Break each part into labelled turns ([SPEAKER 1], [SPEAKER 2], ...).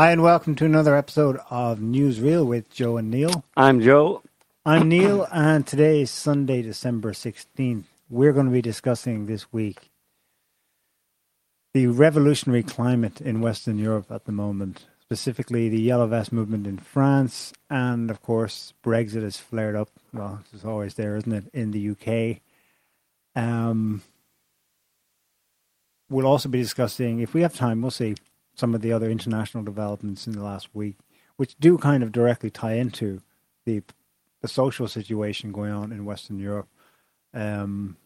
[SPEAKER 1] Hi, and welcome to another episode of NewsReal with Joe and Neil.
[SPEAKER 2] I'm Joe.
[SPEAKER 1] I'm Neil, and today is Sunday, December 16th. We're going to be discussing this week the revolutionary climate in Western Europe at the moment, specifically the Yellow Vest movement in France, and of course, Brexit has flared up. Well, it's always there, isn't it, in the UK? Um, we'll also be discussing, if we have time, we'll see some of the other international developments in the last week, which do kind of directly tie into the the social situation going on in Western Europe. Um,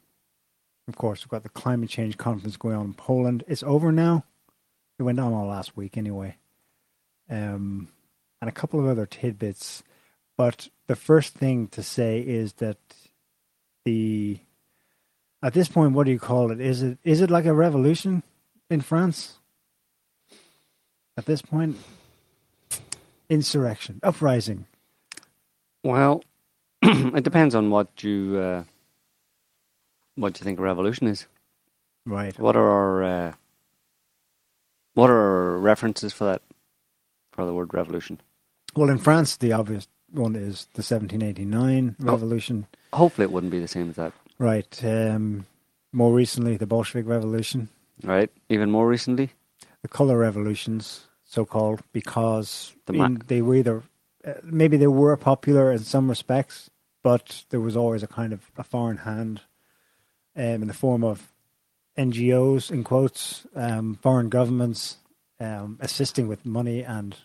[SPEAKER 1] of course, we've got the climate change conference going on in Poland. It's over now. It went on all last week anyway. Um, and a couple of other tidbits. But the first thing to say is that the at this point, what do you call it? Is it is it like a revolution in France? At this point, insurrection, uprising.
[SPEAKER 2] Well, it depends on what you uh, what you think a revolution is.
[SPEAKER 1] Right.
[SPEAKER 2] What are our uh, what are our references for that for the word revolution?
[SPEAKER 1] Well, in France, the obvious one is the 1789 revolution.
[SPEAKER 2] Hopefully, it wouldn't be the same as that.
[SPEAKER 1] Right. Um, more recently, the Bolshevik Revolution,
[SPEAKER 2] Right? Even more recently,
[SPEAKER 1] the color revolutions, so called, because
[SPEAKER 2] The
[SPEAKER 1] in- they were either uh, maybe they were popular in some respects, but there was always a kind of a foreign hand um, in the form of NGOs, in quotes, um, foreign governments um, assisting with money and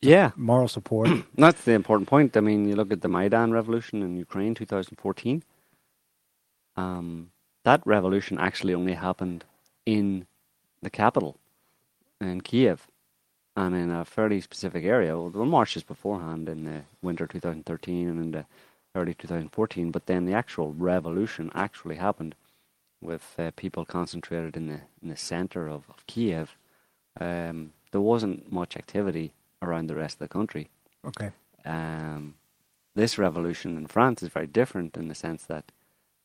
[SPEAKER 2] yeah,
[SPEAKER 1] moral support.
[SPEAKER 2] that's the important point. I mean, you look at the Maidan revolution in Ukraine, 2014. Um, that revolution actually only happened in the capital, in Kiev, and in a fairly specific area. Well, there were marches beforehand in the winter 2013 and in the early 2014, but then the actual revolution actually happened with uh, people concentrated in the in the center of, of Kiev. Um, there wasn't much activity around the rest of the country.
[SPEAKER 1] okay.
[SPEAKER 2] Um, this revolution in France is very different in the sense that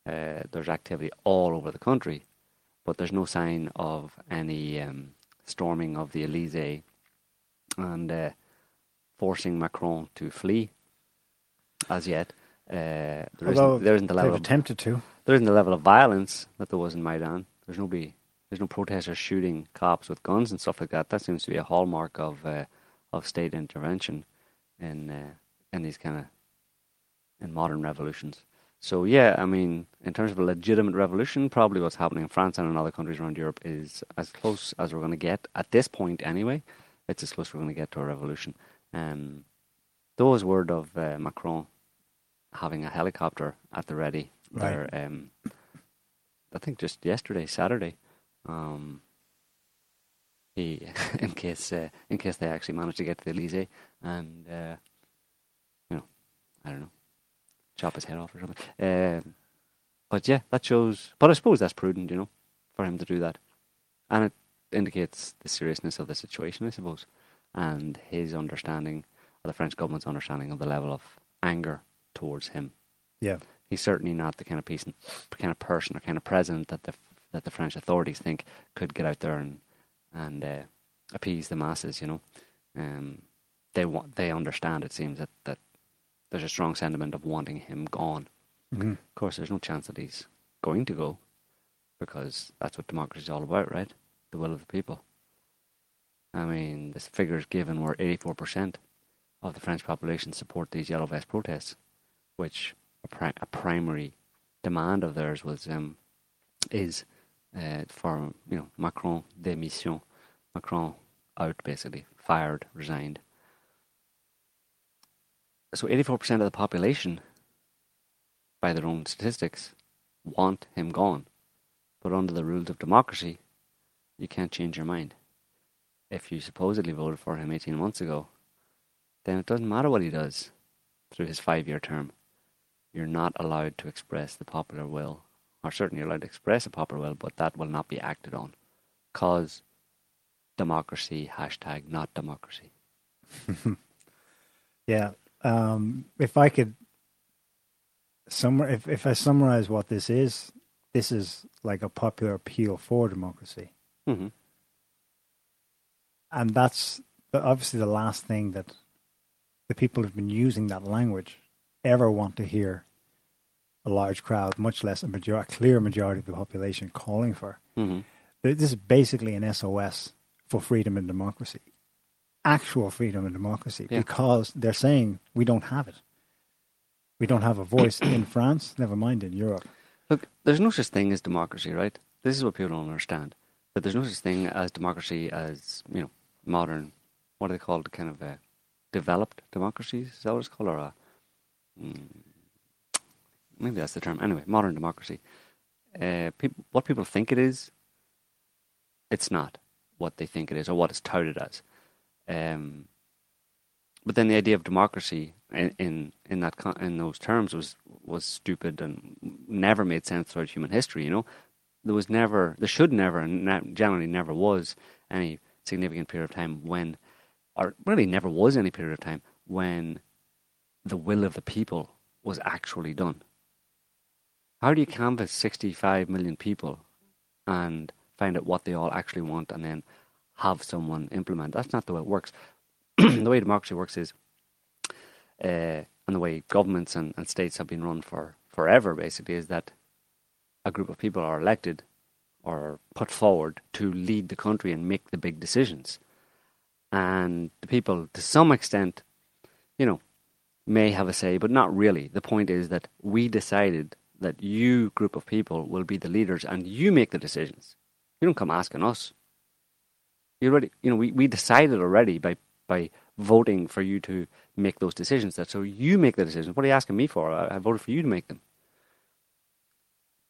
[SPEAKER 2] uh, there's activity all over the country, but there's no sign of any um, storming of the Elysee and uh, forcing Macron to flee as yet. Uh, there, isn't, there isn't the
[SPEAKER 1] They've
[SPEAKER 2] level of,
[SPEAKER 1] attempted to.
[SPEAKER 2] there isn't the level of violence that there was in Maidan. There's nobody, there's no protesters shooting cops with guns and stuff like that. That seems to be a hallmark of uh, of state intervention in uh, in these kind of in modern revolutions. So yeah, I mean, in terms of a legitimate revolution, probably what's happening in France and in other countries around Europe is as close as we're going to get at this point. Anyway, it's as close as we're going to get to a revolution. Um, there was word of uh, Macron having a helicopter at the ready.
[SPEAKER 1] Right.
[SPEAKER 2] There, um, I think just yesterday, Saturday, um, he in case uh, in case they actually manage to get to the Elysee and uh, you know I don't know chop his head off or something. Um, but yeah, that shows. But I suppose that's prudent, you know, for him to do that, and it indicates the seriousness of the situation, I suppose, and his understanding, or the French government's understanding of the level of anger towards him.
[SPEAKER 1] Yeah.
[SPEAKER 2] He's certainly not the kind of person, kind of person, or kind of president that the that the French authorities think could get out there and and uh, appease the masses. You know, um, they want they understand. It seems that that there's a strong sentiment of wanting him gone.
[SPEAKER 1] Mhm.
[SPEAKER 2] Of course, there's no chance that he's going to go, because that's what democracy is all about, right? The will of the people. I mean, the figures given were 84% of the French population support these yellow vest protests, which a, pri- a primary demand of theirs was um, is uh, for you know Macron démission, Macron out basically, fired, resigned. So 84% of the population, by their own statistics, want him gone. But under the rules of democracy, you can't change your mind. If you supposedly voted for him 18 months ago, then it doesn't matter what he does through his five year term. You're not allowed to express the popular will, or certainly you're allowed to express a popular will, but that will not be acted on. Cause democracy, hashtag not democracy.
[SPEAKER 1] Yeah. Um, if I could summar, if, if I summarize what this is, this is like a popular appeal for democracy.
[SPEAKER 2] hmm
[SPEAKER 1] And that's obviously, the last thing that the people who've been using that language ever want to hear a large crowd, much less a, major- a clear majority of the population calling for.
[SPEAKER 2] hmm
[SPEAKER 1] This is basically an SOS for freedom and democracy, actual freedom and democracy,
[SPEAKER 2] Yeah.
[SPEAKER 1] because they're saying we don't have it. We don't have a voice in France, never mind in Europe.
[SPEAKER 2] Look, there's no such thing as democracy, right? This is what people don't understand. That there's no such thing as democracy as, you know, modern, what are they called, kind of uh, developed democracies? Is that what it's called? Or a, mm, maybe that's the term. Anyway, modern democracy. Uh, peop what people think it is, it's not what they think it is or what it's touted as. Um, but then the idea of democracy in in, in that con- in those terms was was stupid and never made sense throughout human history. You know, there was never, there should never, and ne- generally never was any significant period of time when, or really never was any period of time when the will of the people was actually done. How do you canvass 65 million people and find out what they all actually want and then have someone implement? That's not the way it works. the way democracy works is, uh, and the way governments and, and states have been run for forever, basically, is that a group of people are elected or put forward to lead the country and make the big decisions. And the people, to some extent, you know, may have a say, but not really. The point is that we decided that you, group of people, will be the leaders and you make the decisions. You don't come asking us. You already, you know, we, we decided already by, by voting for you to make those decisions. That so you make the decisions. What are you asking me for? I, I voted for you to make them.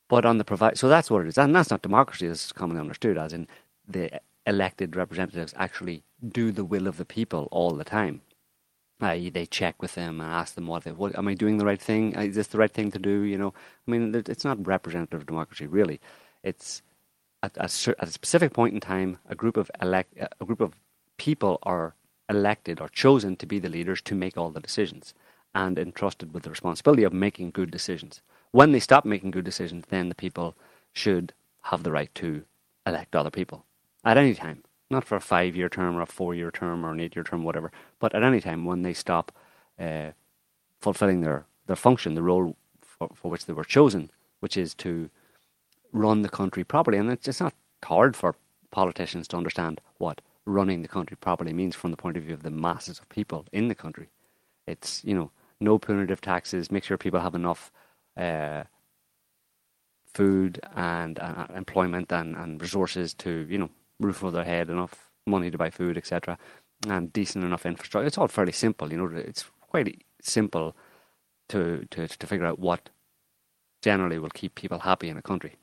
[SPEAKER 2] But on the provide, so that's what it is, and that's not democracy as commonly understood, as in the elected representatives actually do the will of the people all the time. I, they check with them and ask them what, they, what am I doing the right thing? Is this the right thing to do? You know, I mean, it's not representative democracy really. It's at a, at a specific point in time, a group of elect, a group of people are elected or chosen to be the leaders to make all the decisions and entrusted with the responsibility of making good decisions. When they stop making good decisions, then the people should have the right to elect other people at any time, not for a five year term or a four year term or an eight year term, whatever, but at any time when they stop uh, fulfilling their, their function, the role for, for which they were chosen, which is to run the country properly. And it's, it's not hard for politicians to understand what running the country properly means from the point of view of the masses of people in the country. It's, you know, no punitive taxes, make sure people have enough uh, food and uh, employment and, and resources to, you know, roof over their head, enough money to buy food, etc., and decent enough infrastructure. It's all fairly simple, you know. It's quite simple to to to figure out what generally will keep people happy in a country.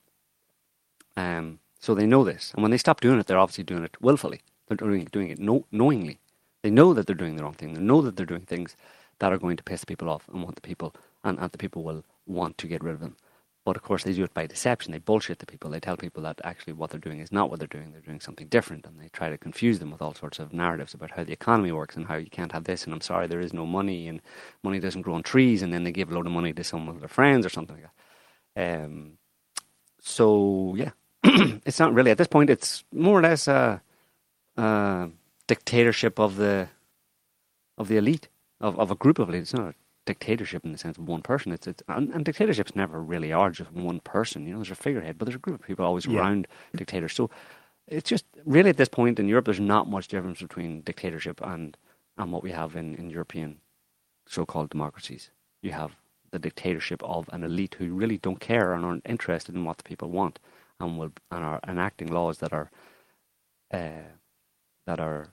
[SPEAKER 2] Um, so they know this, and when they stop doing it, they're obviously doing it willfully. They're doing doing it no, knowingly. They know that they're doing the wrong thing. They know that they're doing things that are going to piss people off and want the people, and, and the people will want to get rid of them. But of course, they do it by deception. They bullshit the people. They tell people that actually what they're doing is not what they're doing. They're doing something different, and they try to confuse them with all sorts of narratives about how the economy works and how you can't have this. And I'm sorry, there is no money, and money doesn't grow on trees. And then they give a load of money to some of their friends or something like that. Um, so yeah, it's not really at this point. It's more or less a, a dictatorship of the of the elite of, of a group of elites. It's not a dictatorship in the sense of one person. It's, it's and, and dictatorships never really are just one person. You know, there's a figurehead, but there's a group of people always
[SPEAKER 1] Yeah.
[SPEAKER 2] around dictators. So it's just really at this point in Europe, there's not much difference between dictatorship and and what we have in, in European so-called democracies. You have the dictatorship of an elite who really don't care and aren't interested in what the people want, and will and are enacting laws that are uh, that are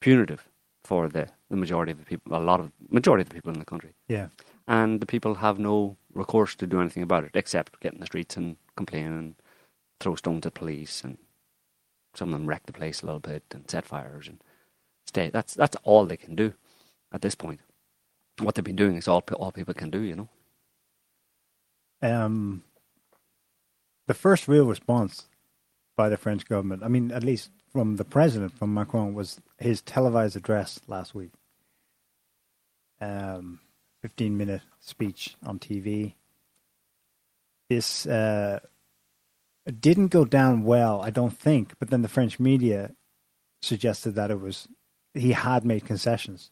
[SPEAKER 2] punitive for the, the majority of the people, a lot of majority of the people in the country,
[SPEAKER 1] Yeah.
[SPEAKER 2] and the people have no recourse to do anything about it except get in the streets and complain and throw stones at police, and some of them wreck the place a little bit and set fires and stay. That's that's all they can do at this point. What they've been doing is all all people can do, you know.
[SPEAKER 1] um, the first real response by the French government, I mean, at least from the president, from Macron, was his televised address last week. Um, 15 minute speech on TV. This uh, didn't go down well, I don't think, but then the French media suggested that it was he had made concessions.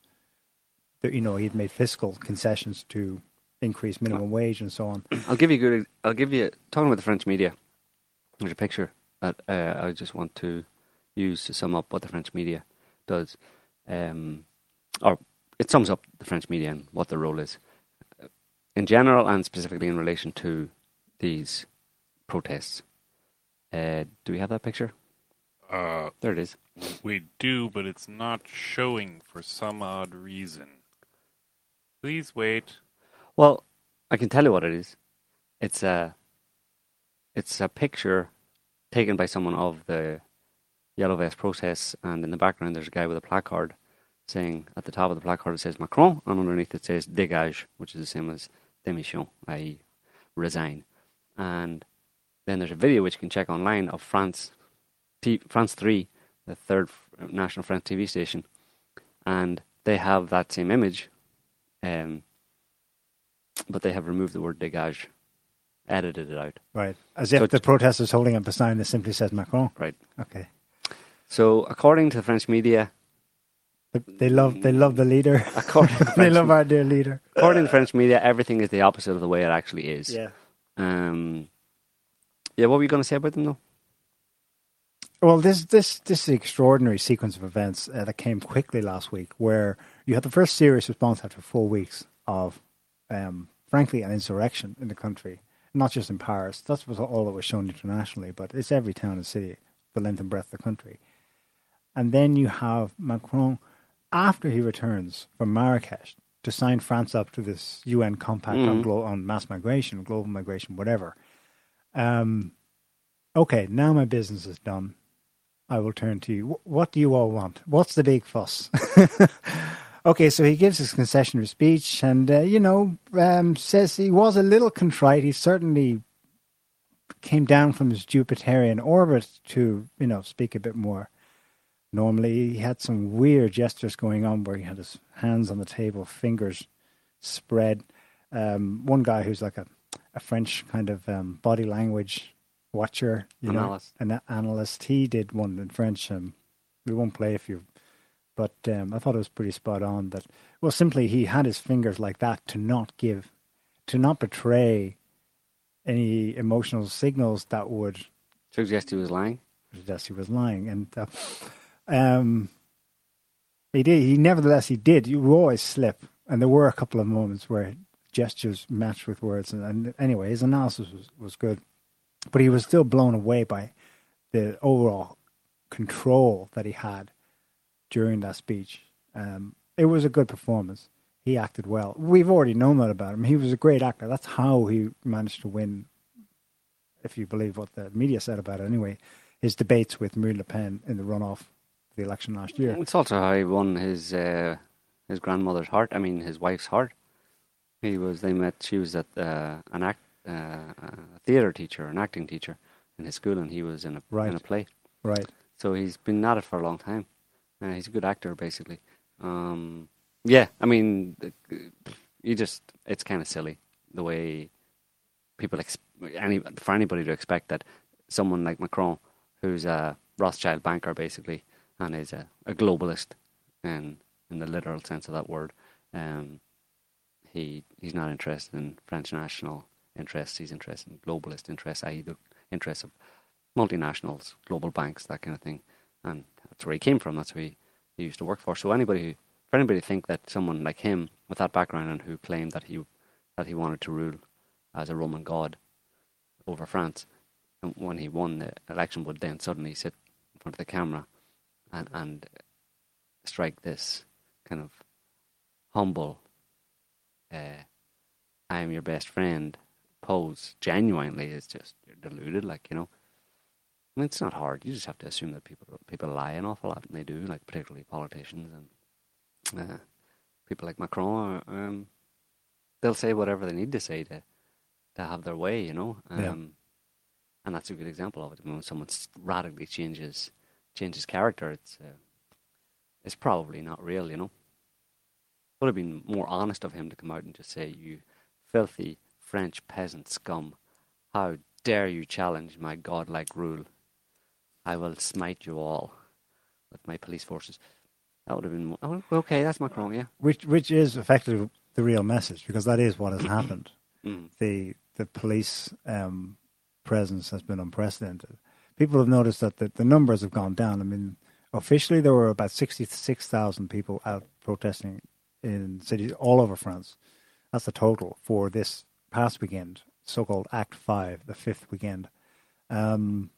[SPEAKER 1] That you know, he'd made fiscal concessions to increase minimum wage and so on.
[SPEAKER 2] I'll give you a good. I'll give you talking about the French media. There's a picture that uh, I just want to use to sum up what the French media does, um, or it sums up the French media and what their role is in general and specifically in relation to these protests. Uh, do we have that picture?
[SPEAKER 3] Uh,
[SPEAKER 2] There it is.
[SPEAKER 3] we do, but it's not showing for some odd reason. Please wait.
[SPEAKER 2] Well, I can tell you what it is. It's a it's a picture taken by someone of the yellow vest protests, and in the background there's a guy with a placard saying at the top of the placard it says Macron, and underneath it says dégage, which is the same as démission, i.e., resign. And then there's a video which you can check online of France, T- France Three, the third national French TV station, and they have that same image. Um, but they have removed the word dégage, edited it out.
[SPEAKER 1] Right. As if
[SPEAKER 2] So
[SPEAKER 1] the protesters holding up a sign that simply says Macron.
[SPEAKER 2] Right.
[SPEAKER 1] Okay.
[SPEAKER 2] So, according to the French media,
[SPEAKER 1] they love they love the leader.
[SPEAKER 2] according to
[SPEAKER 1] they love our dear leader.
[SPEAKER 2] according to French media, everything is the opposite of the way it actually is.
[SPEAKER 1] Yeah.
[SPEAKER 2] Um, yeah. What were you going to say about them, though?
[SPEAKER 1] Well, this this this is an extraordinary sequence of events uh, that came quickly last week, where you had the first serious response after four weeks of, um, frankly, an insurrection in the country, not just in Paris. That was all that was shown internationally, but it's every town and city, the length and breadth of the country. And then you have Macron, after he returns from Marrakesh, to sign France up to this UN compact on,
[SPEAKER 2] Mhm.
[SPEAKER 1] glo- on mass migration, global migration, whatever. Um, okay, now my business is done. I will turn to you. Wh- What do you all want? What's the big fuss? okay, so he gives his concessionary speech and, uh, you know, um, says he was a little contrite. He certainly came down from his Jupiterian orbit to, you know, speak a bit more normally. He had some weird gestures going on where he had his hands on the table, fingers spread. Um, one guy who's like a, a French kind of um, body language watcher, you
[SPEAKER 2] Analyst.
[SPEAKER 1] know, an analyst. He did one in French. Um, we won't play if you, but um, I thought it was pretty spot on. That well, simply he had his fingers like that to not give, to not betray any emotional signals that would
[SPEAKER 2] Suggest he was lying.
[SPEAKER 1] suggest he was lying, and uh, um, he did. He nevertheless he did. You always slip, and there were a couple of moments where gestures matched with words. And, and anyway, his analysis was, was good, but he was still blown away by the overall control that he had during that speech. Um, it was a good performance. He acted well. We've already known that about him. He was a great actor. That's how he managed to win, if you believe what the media said about it anyway, his debates with Marine Le Pen in the runoff the election last year.
[SPEAKER 2] It's also how he won his uh, his grandmother's heart. I mean, his wife's heart. He was. They met. She was at uh, an act, uh, a theater teacher, an acting teacher in his school, and he was in a
[SPEAKER 1] Right.
[SPEAKER 2] in a play.
[SPEAKER 1] Right.
[SPEAKER 2] So he's been at it for a long time. He's a good actor, basically. Um, yeah, I mean, you just, it's kind of silly the way people, ex- any, for anybody to expect that someone like Macron, who's a Rothschild banker, basically, and is a, a globalist in, in the literal sense of that word, um, he he's not interested in French national interests. He's interested in globalist interests, i.e., the interests of multinationals, global banks, that kind of thing. And that's where he came from. That's where he, he used to work for. So anybody, who, for anybody to think that someone like him, with that background and who claimed that he that he wanted to rule as a Roman god over France, and when he won the election, would then suddenly sit in front of the camera and and strike this kind of humble, uh, "I am your best friend" pose genuinely is just deluded, like you know. It's not hard. You just have to assume that people people lie an awful lot, and they do, like particularly politicians and uh, people like Macron. Are, um, they'll say whatever they need to say to to have their way, you know. Um,
[SPEAKER 1] Yeah.
[SPEAKER 2] And that's a good example of it. When someone radically changes changes character, it's uh, it's probably not real, you know. It Would have been more honest of him to come out and just say, "You filthy French peasant scum, how dare you challenge my godlike rule? I will smite you all with my police forces." That would have been oh, okay. That's Macron, yeah.
[SPEAKER 1] which which is effectively the real message because that is what has happened.
[SPEAKER 2] Mm.
[SPEAKER 1] The the police um, presence has been unprecedented. People have noticed that the, the numbers have gone down. I mean, officially there were about sixty six thousand people out protesting in cities all over France. That's the total for this past weekend, so-called Act Five, the fifth weekend. Um,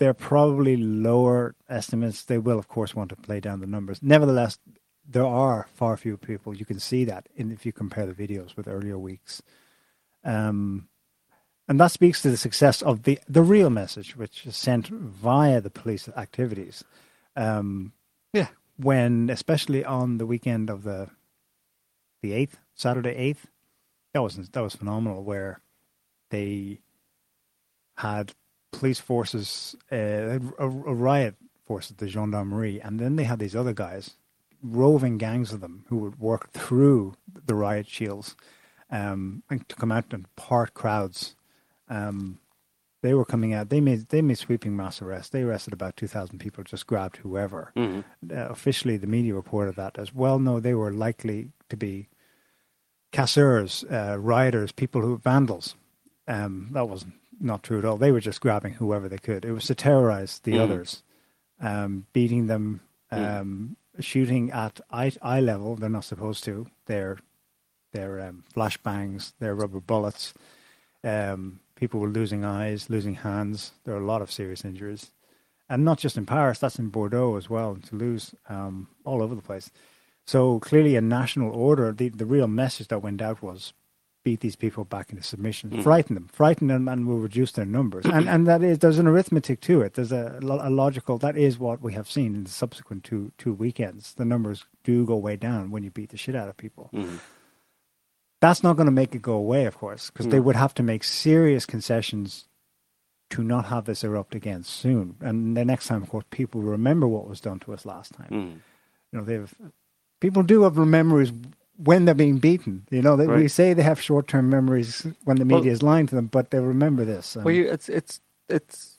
[SPEAKER 1] they're probably lower estimates. They will, of course, want to play down the numbers. Nevertheless, there are far fewer people. You can see that in, if you compare the videos with earlier weeks. Um, and that speaks to the success of the, the real message, which is sent via the police activities. Um,
[SPEAKER 2] Yeah.
[SPEAKER 1] When, especially on the weekend of the the eighth, Saturday eighth, that was that was phenomenal. Where they had police forces, uh, a, a riot force at the gendarmerie, and then they had these other guys, roving gangs of them, who would work through the riot shields, um, and to come out and part crowds. Um, they were coming out. They made they made sweeping mass arrests. They arrested about two thousand people. Just grabbed whoever.
[SPEAKER 2] hmm
[SPEAKER 1] Uh, officially, the media reported that as well. No, they were likely to be casseurs, uh, rioters, people who vandals. Um, that was not true at all. They were just grabbing whoever they could. It was to terrorize the
[SPEAKER 2] Mhm.
[SPEAKER 1] others, um, beating them,
[SPEAKER 2] Mm.
[SPEAKER 1] um, shooting at eye, eye level. They're not supposed to. They're they're um, flashbangs. They're rubber bullets. Um, people were losing eyes, losing hands. There are a lot of serious injuries, and not just in Paris. That's in Bordeaux as well, in Toulouse, um, all over the place. So clearly, a national order. The the real message that went out was beat these people back into submission,
[SPEAKER 2] Mm.
[SPEAKER 1] frighten them, frighten them, and we'll reduce their numbers. and and that is there's an arithmetic to it. There's a, a logical. That is what we have seen in the subsequent two two weekends. The numbers do go way down when you beat the shit out of people.
[SPEAKER 2] hmm
[SPEAKER 1] That's not going to make it go away, of course, because they would have to make serious concessions to not have this erupt again soon. And the next time, of course, people remember what was done to us last time.
[SPEAKER 2] hmm
[SPEAKER 1] You know, they've people do have memories when they're being beaten. You know, they, we say they have short-term memories when the
[SPEAKER 2] Well-
[SPEAKER 1] media is lying to them, but they remember this. Um,
[SPEAKER 2] Well, you, it's it's it's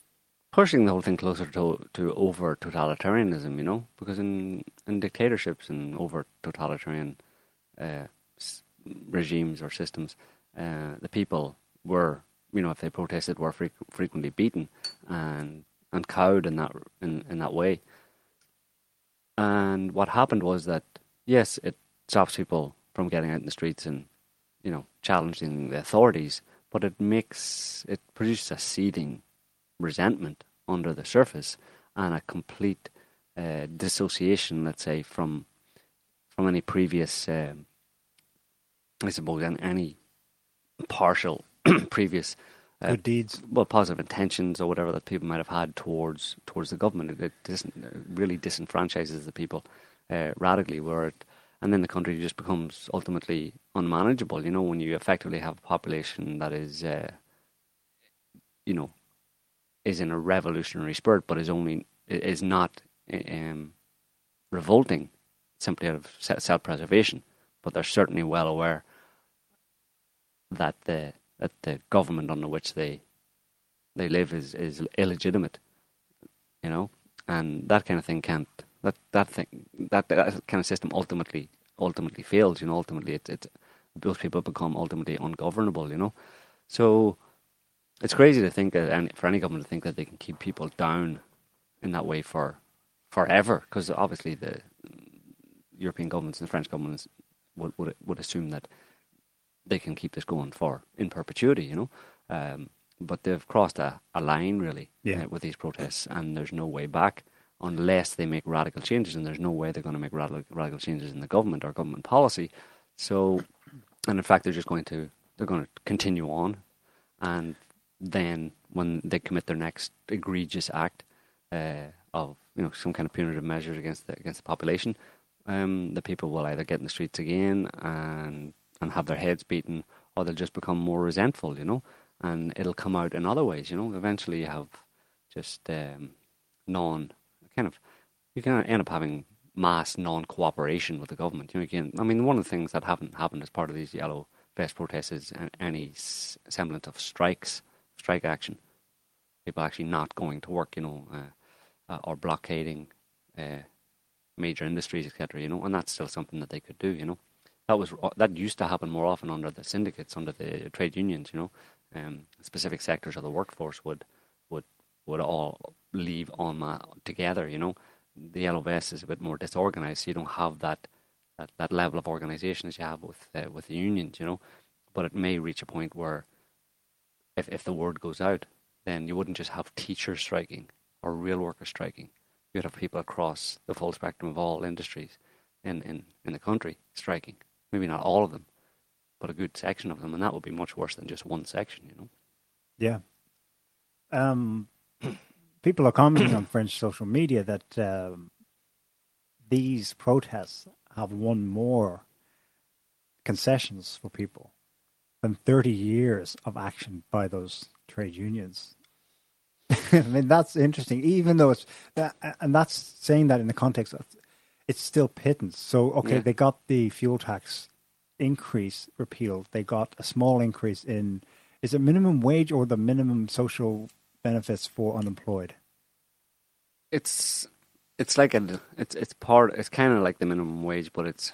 [SPEAKER 2] pushing the whole thing closer to to over totalitarianism, you know, because in in dictatorships and over totalitarian uh, s- regimes or systems, uh, the people were, you know, if they protested, were freq- frequently beaten and and cowed in that in, in that way. And what happened was that yes, it stops people from getting out in the streets and you know challenging the authorities, but it makes it produces a seething resentment under the surface and a complete uh, dissociation, let's say, from from any previous, um, I suppose, an- any partial previous uh,
[SPEAKER 1] good deeds.
[SPEAKER 2] well, positive intentions or whatever that people might have had towards towards the government. It, it dis- really disenfranchises the people uh, radically, where it, and then the country just becomes ultimately unmanageable. You know, when you effectively have a population that is, uh, you know, is in a revolutionary spirit, but is only is not um, revolting simply out of self preservation, but they're certainly well aware that the that the government under which they they live is is illegitimate, you know, and that kind of thing can't that that thing that that kind of system ultimately ultimately fails. You know, ultimately it, it's those people become ultimately ungovernable. You know, so it's crazy to think that any, for any government to think that they can keep people down in that way for forever, because obviously the European governments and the French governments would would would assume that they can keep this going for in perpetuity, you know. Um, but they've crossed a, a line really
[SPEAKER 1] Yeah.
[SPEAKER 2] uh, with these protests, and there's no way back unless they make radical changes, and there's no way they're going to make radical radical changes in the government or government policy. So, and in fact, they're just going to they're going to continue on, and then when they commit their next egregious act uh, of you know some kind of punitive measures against the against the population, um, the people will either get in the streets again and and have their heads beaten, or they'll just become more resentful, you know, and it'll come out in other ways, you know. Eventually, you have just um, non kind of you can end up having mass non-cooperation with the government. You know, again, I mean, one of the things that haven't happened as part of these yellow vest protests is any semblance of strikes, strike action. People actually not going to work, you know, uh, uh, or blockading uh, major industries, etc. You know, and that's still something that they could do. You know, that was that used to happen more often under the syndicates, under the trade unions. You know, um, specific sectors of the workforce would would would all leave on together. You know, the yellow vest is a bit more disorganized. So you don't have that that, that level of organization as you have with uh, with the unions. You know, but it may reach a point where if if the word goes out, then you wouldn't just have teachers striking or real workers striking. You'd have people across the full spectrum of all industries in, in, in the country striking. Maybe not all of them, but a good section of them, and that would be much worse than just one section, you know.
[SPEAKER 1] Yeah. Um, people are commenting on French social media that um, these protests have won more concessions for people than 30 years of action by those trade unions. I mean, that's interesting, even though it's, that, and that's saying that in the context of it's still pittance. So, okay, yeah. they got the fuel tax increase repealed. They got a small increase in, is it minimum wage or the minimum social benefits for unemployed?
[SPEAKER 2] It's, it's like a, it's, it's part, it's kind of like the minimum wage, but it's,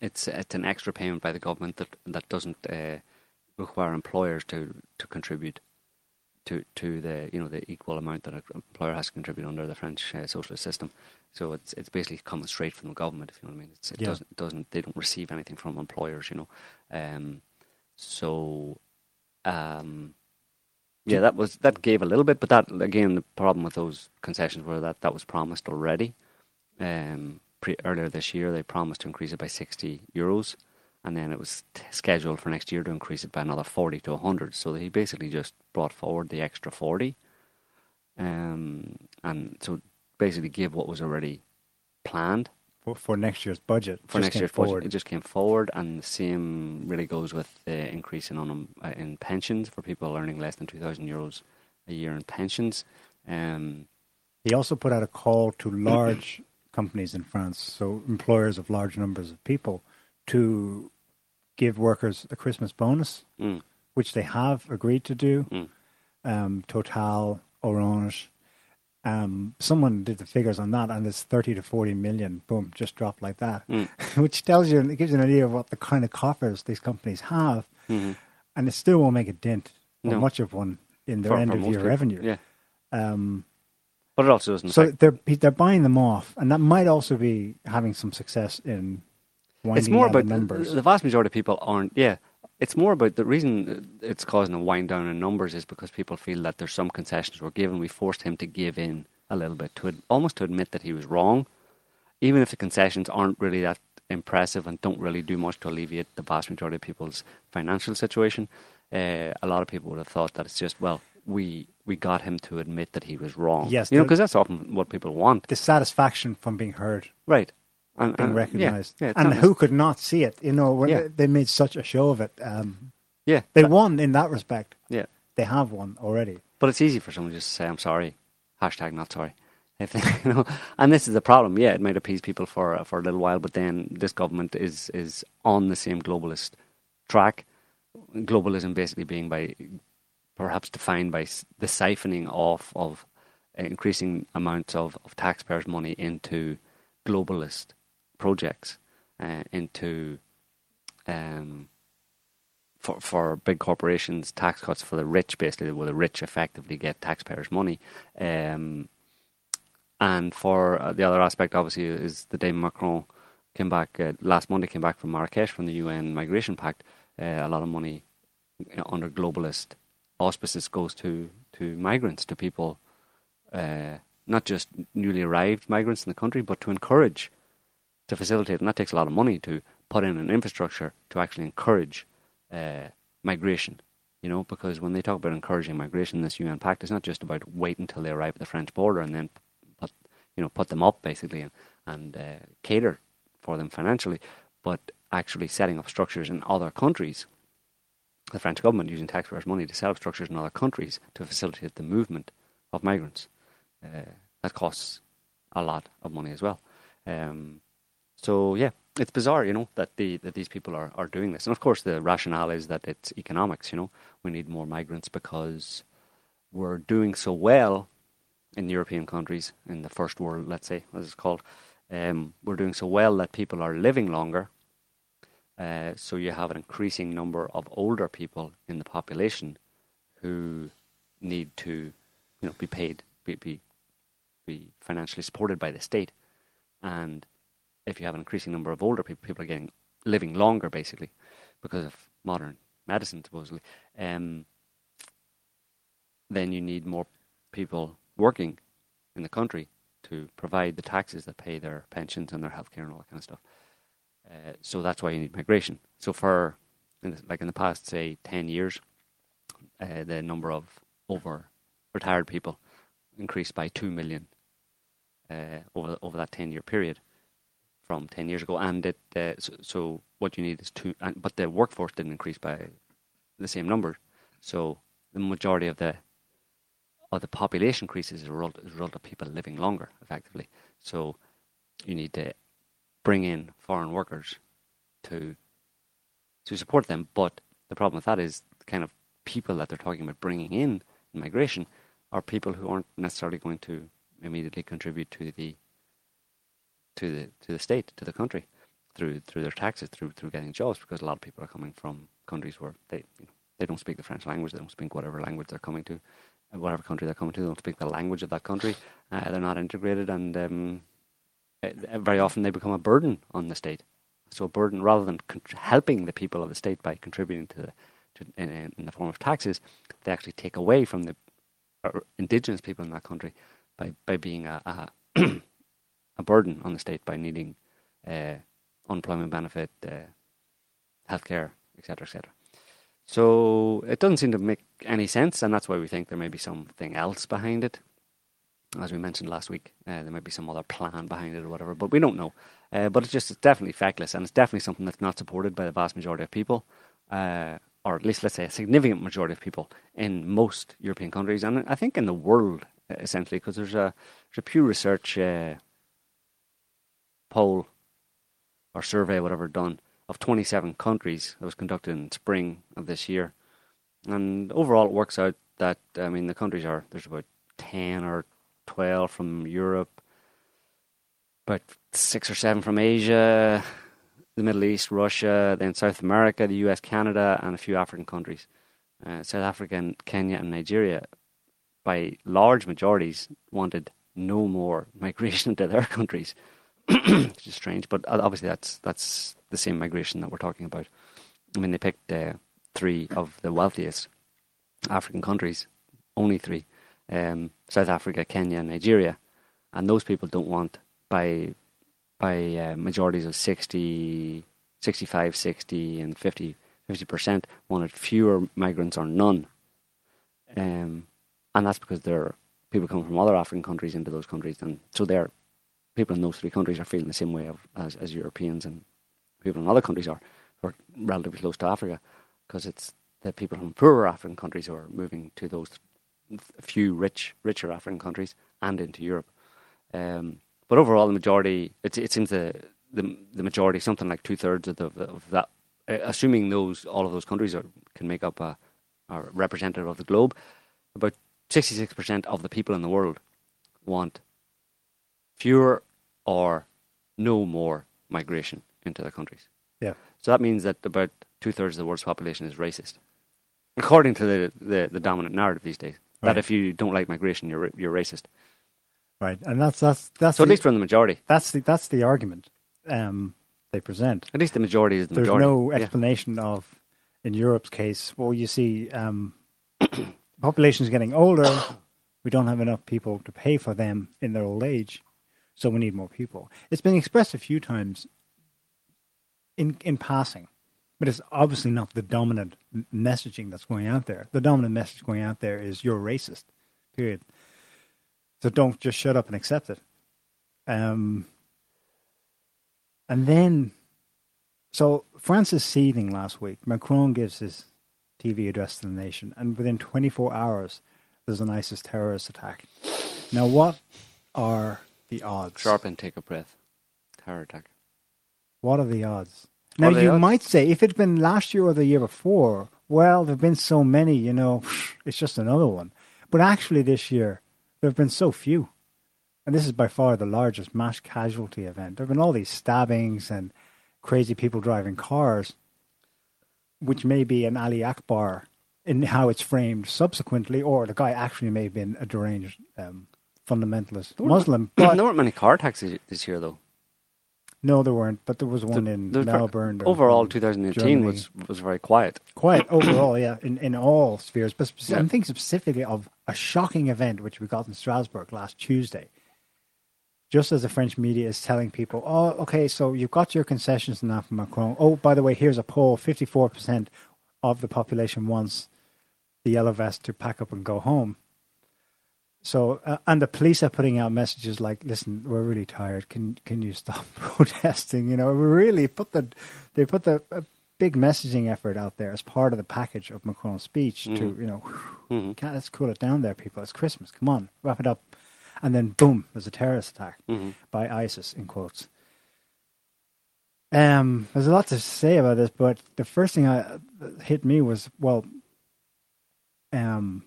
[SPEAKER 2] it's, it's an extra payment by the government that, that doesn't uh, require employers to, to contribute to to the you know the equal amount that an employer has to contribute under the French uh, socialist system. So it's it's basically coming straight from the government, if you know what I mean. It's, it yeah. doesn't it doesn't they don't receive anything from employers, you know. Um, so, um, yeah, that was that gave a little bit, but that again the problem with those concessions were that that was promised already. Um, pre- earlier this year, they promised to increase it by sixty euros and then it was t- scheduled for next year to increase it by another 40 to 100. So he basically just brought forward the extra 40. Um, and so basically gave what was already planned.
[SPEAKER 1] For, next year's budget.
[SPEAKER 2] For next year's forward. budget. It just came forward, and the same really goes with the increase in, on, uh, in pensions for people earning less than 2,000 euros a year in pensions. Um,
[SPEAKER 1] he also put out a call to large companies in France, so employers of large numbers of people, to give workers a Christmas bonus, mm. which they have agreed to do. Mm. Um, Total, Orange. Um, someone did the figures on that, and it's 30 to 40 million. Boom, just dropped like that, mm. which tells you, and it gives you an idea of what the kind of coffers these companies have. Mm-hmm. And it still won't make a dent, or no. much of one, in their for, end of year revenue.
[SPEAKER 2] Yeah. Um, but it also doesn't.
[SPEAKER 1] So affect... they're they're buying them off, and that might also be having some success in
[SPEAKER 2] it's more about numbers. The, the vast majority of people aren't. Yeah, it's more about the reason it's causing a wind down in numbers is because people feel that there's some concessions were given. We forced him to give in a little bit to almost to admit that he was wrong, even if the concessions aren't really that impressive and don't really do much to alleviate the vast majority of people's financial situation. Uh, a lot of people would have thought that it's just well, we we got him to admit that he was wrong.
[SPEAKER 1] Yes,
[SPEAKER 2] you know, because that's often what people want.
[SPEAKER 1] The satisfaction from being heard.
[SPEAKER 2] Right
[SPEAKER 1] and, being recognized. Yeah, yeah, and who could not see it? You know, when yeah. they made such a show of it. Um,
[SPEAKER 2] yeah,
[SPEAKER 1] they won in that respect.
[SPEAKER 2] Yeah,
[SPEAKER 1] they have won already.
[SPEAKER 2] But it's easy for someone just to just say, "I'm sorry." Hashtag not sorry. If they, you know, and this is the problem. Yeah, it might appease people for for a little while, but then this government is is on the same globalist track. Globalism basically being by perhaps defined by the siphoning off of increasing amounts of, of taxpayers' money into globalist projects uh, into um, for for big corporations tax cuts for the rich, basically, where the rich effectively get taxpayers' money. Um, and for uh, the other aspect, obviously, is the day Macron came back uh, last Monday, came back from Marrakesh from the UN Migration Pact. Uh, a lot of money you know, under globalist auspices goes to to migrants, to people, uh, not just newly arrived migrants in the country, but to encourage to facilitate, and that takes a lot of money to put in an infrastructure to actually encourage uh, migration. You know, because when they talk about encouraging migration this UN pact, is not just about waiting until they arrive at the French border and then put, you know, put them up basically and, and uh, cater for them financially, but actually setting up structures in other countries. The French government using taxpayers' money to set up structures in other countries to facilitate the movement of migrants. Uh, that costs a lot of money as well. Um, so yeah, it's bizarre, you know, that the that these people are, are doing this. And of course the rationale is that it's economics, you know. We need more migrants because we're doing so well in European countries, in the first world, let's say, as it's called, um, we're doing so well that people are living longer. Uh, so you have an increasing number of older people in the population who need to, you know, be paid, be be, be financially supported by the state, and if you have an increasing number of older people, people are getting living longer basically because of modern medicine supposedly. Um, then you need more people working in the country to provide the taxes that pay their pensions and their healthcare and all that kind of stuff. Uh, so that's why you need migration. So for in the, like in the past, say ten years, uh, the number of over retired people increased by two million uh, over over that ten year period from ten years ago, and it uh, so, so, what you need is two, and, but the workforce didn't increase by the same number. So the majority of the of the population increases as a result, a result of people living longer, effectively. So you need to bring in foreign workers to to support them. But the problem with that is the kind of people that they're talking about bringing in in migration are people who aren't necessarily going to immediately contribute to the to the to the state to the country through through their taxes through through getting jobs because a lot of people are coming from countries where they you know, they don't speak the French language they don't speak whatever language they're coming to whatever country they're coming to they don't speak the language of that country uh, they're not integrated and um, uh, very often they become a burden on the state. So a burden rather than helping the people of the state by contributing to, the, to in, in, the form of taxes, they actually take away from the uh, indigenous people in that country by by being a a, a burden on the state by needing uh, unemployment benefit, uh, healthcare, etc., etc. So it doesn't seem to make any sense, and that's why we think there may be something else behind it as we mentioned last week. Uh, there might be some other plan behind it or whatever, but we don't know. Uh, but it's just it's definitely feckless, and it's definitely something that's not supported by the vast majority of people, uh, or at least let's say a significant majority of people in most European countries, and I think in the world essentially, because there's a there's a Pew Research uh, poll or survey, whatever, done of 27 countries that was conducted in spring of this year, and overall it works out that I mean the countries are there's about 10 or 12 from Europe, about six or seven from Asia, the Middle East, Russia, then South America, the US, Canada, and a few African countries. Uh, South Africa, and Kenya, and Nigeria, by large majorities, wanted no more migration to their countries, which is strange. But obviously, that's that's the same migration that we're talking about. I mean, they picked uh, three of the wealthiest African countries, only three, um, South Africa, Kenya, Nigeria, and those people don't want by by uh, majorities of 60, 65, 60, and 50 percent wanted fewer migrants or none, um, and that's because there are people coming from other African countries into those countries, and so they're people in those three countries are feeling the same way as, as Europeans and people in other countries are who are relatively close to Africa, because it's the people from poorer African countries who are moving to those few rich, richer African countries and into Europe. Um, but overall, the majority, it, it seems the, the the majority, something like two thirds of, the, of that, assuming those all of those countries are, can make up a, a representative of the globe, about sixty six percent of the people in the world want fewer or no more migration into their countries.
[SPEAKER 1] Yeah.
[SPEAKER 2] So that means that about two thirds of the world's population is racist, according to the, the, the dominant narrative these days that if you don't like migration, you're you're racist.
[SPEAKER 1] Right, and that's that's that's
[SPEAKER 2] so at least from the majority.
[SPEAKER 1] That's the that's the argument um, they present.
[SPEAKER 2] At least the majority is the majority.
[SPEAKER 1] There's
[SPEAKER 2] majority.
[SPEAKER 1] no explanation yeah. of, in Europe's case, well, you see, um, population is getting older. We don't have enough people to pay for them in their old age, so we need more people. It's been expressed a few times in in passing but it's obviously not the dominant messaging that's going out there. The dominant message going out there is you're racist, period. So don't just shut up and accept it. Um, and then, so France is seething last week. Macron gives his TV address to the nation, and within 24 hours, there's an ISIS terrorist attack. Now, what are the odds?
[SPEAKER 2] Sharp and take a breath. Terror attack.
[SPEAKER 1] What are the odds? Now you odds? might say if it'd been last year or the year before, well, there've been so many, you know, it's just another one. But actually, this year there have been so few. and this is by far the largest mass casualty event. There have been all these stabbings and crazy people driving cars, which may be an Allahu Akbar in how it's framed subsequently, or the guy actually may have been a deranged um, fundamentalist
[SPEAKER 2] There
[SPEAKER 1] Muslim. But
[SPEAKER 2] there weren't many car attacks this year, though.
[SPEAKER 1] no, there weren't. But there was one
[SPEAKER 2] The-
[SPEAKER 1] in
[SPEAKER 2] was
[SPEAKER 1] Melbourne.
[SPEAKER 2] Overall,
[SPEAKER 1] in
[SPEAKER 2] 2018 was was very quiet.
[SPEAKER 1] quiet overall, yeah, in, in all spheres. But speci-
[SPEAKER 2] Yeah.
[SPEAKER 1] I'm thinking specifically of a shocking event which we got in Strasbourg last Tuesday. Just as the French media is telling people, oh, okay, so you've got your concessions now from Macron. Oh, by the way, here's a poll 54% of the population wants the yellow vest to pack up and go home. So, uh, and the police are putting out messages like, "Listen, we're really tired. Can can you stop protesting?" You know, we really put the they put the a big messaging effort out there as part of the package of Macron's speech to
[SPEAKER 2] Mhm.
[SPEAKER 1] you know,
[SPEAKER 2] hmm
[SPEAKER 1] can't let's cool it down there, people. It's Christmas. Come on, wrap it up, and then boom, there's a terrorist attack
[SPEAKER 2] hmm
[SPEAKER 1] by ISIS in quotes. Um, there's a lot to say about this, but the first thing I that hit me was well, um,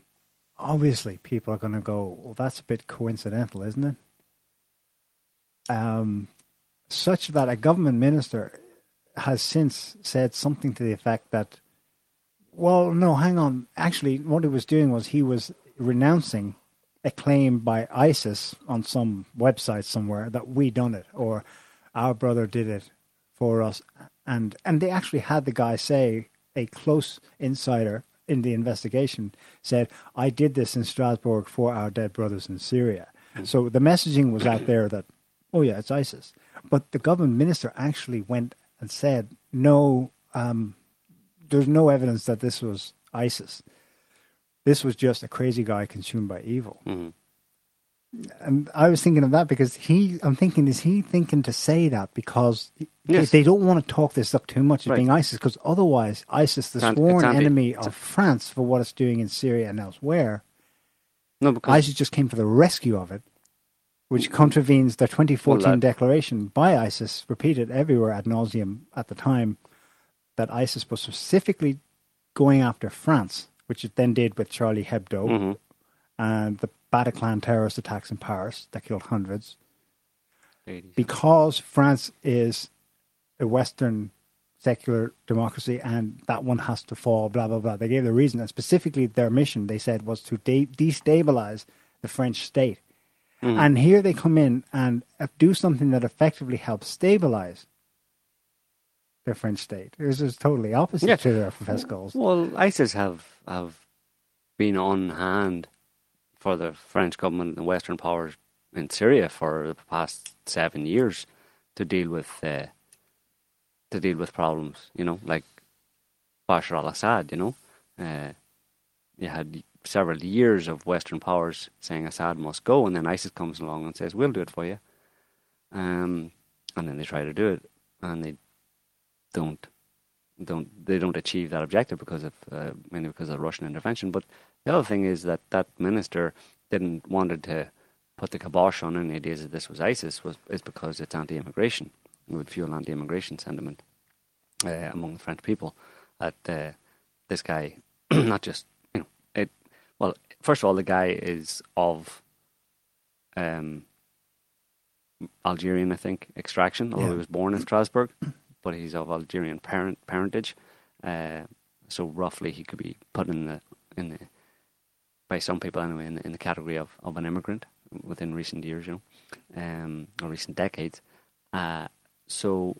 [SPEAKER 1] obviously people are going to go, well, that's a bit coincidental, isn't it? Um, such that a government minister has since said something to the effect that, well, no, hang on. Actually, what he was doing was he was renouncing a claim by ISIS on some website somewhere that we done it or our brother did it for us, and and they actually had the guy say a close insider in the investigation said I did this in Strasbourg for our dead brothers in Syria. So the messaging was out there that oh yeah it's ISIS, but the government minister actually went and said no, um, there's no evidence that this was ISIS. This was just a crazy guy consumed by evil
[SPEAKER 2] hmm
[SPEAKER 1] and I was thinking of that because he, I'm thinking, is he thinking to say that because they-
[SPEAKER 2] Yes.
[SPEAKER 1] they don't want to talk this up too much as
[SPEAKER 2] Right.
[SPEAKER 1] being ISIS because otherwise ISIS, the sworn enemy of France for what it's doing in Syria and elsewhere,
[SPEAKER 2] No, because
[SPEAKER 1] ISIS just came to the rescue of it, which contravenes the 2014
[SPEAKER 2] Well,
[SPEAKER 1] declaration by ISIS, repeated everywhere ad nauseum at the time, that ISIS was specifically going after France, which it then did with Charlie Hebdo
[SPEAKER 2] Mhm.
[SPEAKER 1] and the Bataclan terrorist attacks in Paris that killed hundreds because France is a Western secular democracy and that one has to fall, blah, blah, blah. They gave the reason, and specifically their mission, they said, was to de- destabilize the French state.
[SPEAKER 2] Mhm.
[SPEAKER 1] And here they come in and uh, do something that effectively helps stabilize the French state. This is totally opposite
[SPEAKER 2] Yeah.
[SPEAKER 1] to their professed goals.
[SPEAKER 2] Well, ISIS have have been on hand for the French government and Western powers in Syria for the past seven years to deal with uh, to deal with problems. You know, like Bashar al-Assad. You know, uh, you had several years of Western powers saying Assad must go, and then ISIS comes along and says we'll do it for you. Um, and then they try to do it, and they don't don't they don't achieve that objective because of uh, mainly because of Russian intervention. But the other thing is that that minister didn't wanted to put the kibosh on any ideas that this was ISIS was is because it's anti-immigration. It would fuel anti-immigration sentiment uh, among the French people. That uh, this guy, not just you know it. Well, first of all, the guy is of um, Algerian, I think, extraction. Although
[SPEAKER 1] Yeah.
[SPEAKER 2] he was born in Strasbourg, but he's of Algerian parent parentage. Uh, so roughly, he could be put in the in the by some people anyway in in the category of, of an immigrant within recent years, you know, um, or recent decades. Uh, so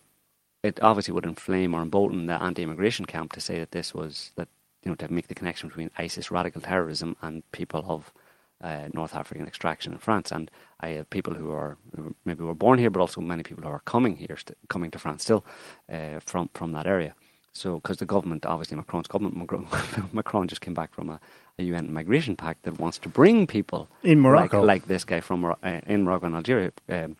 [SPEAKER 2] it obviously would inflame or embolden the anti-immigration camp to say that this was that you know to make the connection between ISIS radical terrorism and people of uh, North African extraction in France. And I have people who are maybe were born here, but also many people who are coming here, st- coming to France still uh, from from that area. So, because the government, obviously Macron's government, Macron, Macron just came back from a, a UN migration pact that wants to bring people
[SPEAKER 1] In Morocco.
[SPEAKER 2] like, like this guy from uh, in Morocco and Algeria, um,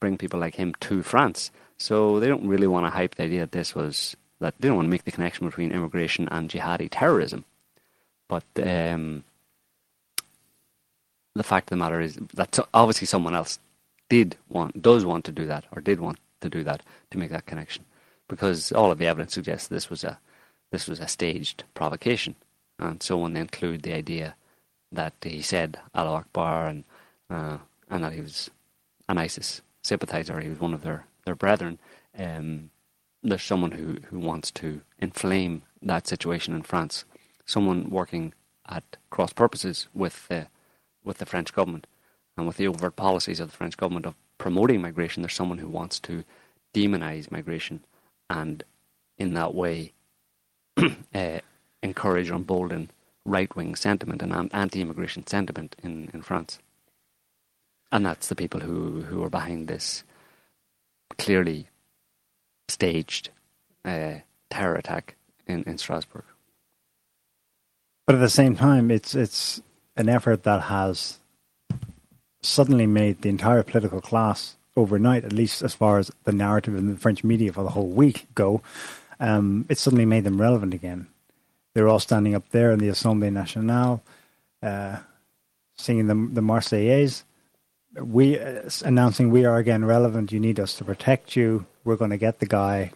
[SPEAKER 2] bring people like him to France. So they don't really want to hype the idea that this was that they don't want to make the connection between immigration and jihadi terrorism. But um, the fact of the matter is that obviously someone else did want, does want to do that, or did want to do that to make that connection, because all of the evidence suggests this was a this was a staged provocation, and so they include the idea that he said Allah Akbar and uh, and that he was an ISIS sympathizer. He was one of their their brethren. Um, there's someone who, who wants to inflame that situation in France. Someone working at cross purposes with the with the French government and with the overt policies of the French government of promoting migration. There's someone who wants to demonize migration and in that way uh, encourage or embolden right wing sentiment and anti immigration sentiment in, in France. And that's the people who, who are behind this clearly staged uh, terror attack in, in Strasbourg.
[SPEAKER 1] But at the same time, it's it's an effort that has suddenly made the entire political class overnight, at least as far as the narrative in the French media for the whole week go, um, it suddenly made them relevant again. They're all standing up there in the Assemblée Nationale, uh, singing the, the Marseillaise, we uh, announcing we are again relevant. You need us to protect you. We're going to get the guy.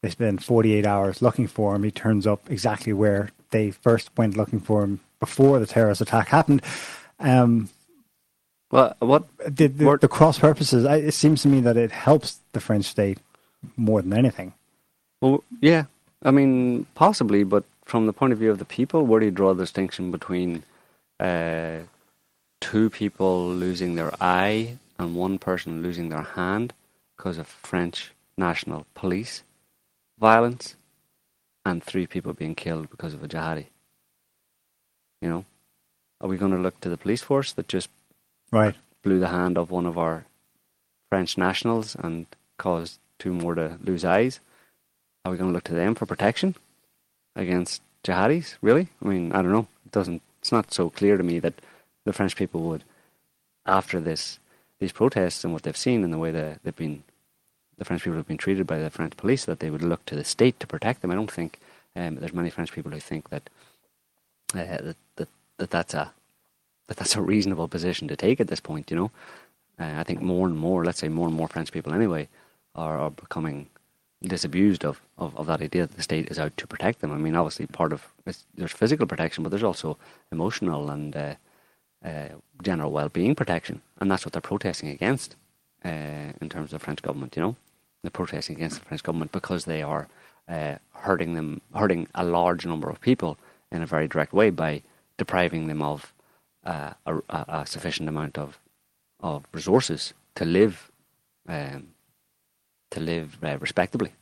[SPEAKER 1] They spend 48 hours looking for him. He turns up exactly where they first went looking for him before the terrorist attack happened. Um,
[SPEAKER 2] well, what
[SPEAKER 1] the, the, the cross purposes? I, it seems to me that it helps the French state more than anything.
[SPEAKER 2] Well, yeah, I mean, possibly, but from the point of view of the people, where do you draw the distinction between uh, two people losing their eye and one person losing their hand because of French national police violence, and three people being killed because of a jihadi. You know, are we going to look to the police force that just
[SPEAKER 1] right
[SPEAKER 2] blew the hand of one of our French nationals and caused two more to lose eyes? Are we going to look to them for protection against jihadis? Really? I mean, I don't know. It doesn't. It's not so clear to me that the French people would, after this, these protests and what they've seen and the way that they've been, the French people have been treated by the French police, that they would look to the state to protect them. I don't think um, there's many French people who think that, uh, that, that that that's a that that's a reasonable position to take at this point. You know, uh, I think more and more, let's say more and more French people anyway, are, are becoming disabused of, of, of that idea that the state is out to protect them. I mean, obviously, part of there's physical protection, but there's also emotional and uh, uh, general well-being protection, and that's what they're protesting against uh, in terms of the French government. You know, they're protesting against the French government because they are uh, hurting them, hurting a large number of people in a very direct way by depriving them of uh, a, a, sufficient amount of of resources to live um, to live uh, respectably.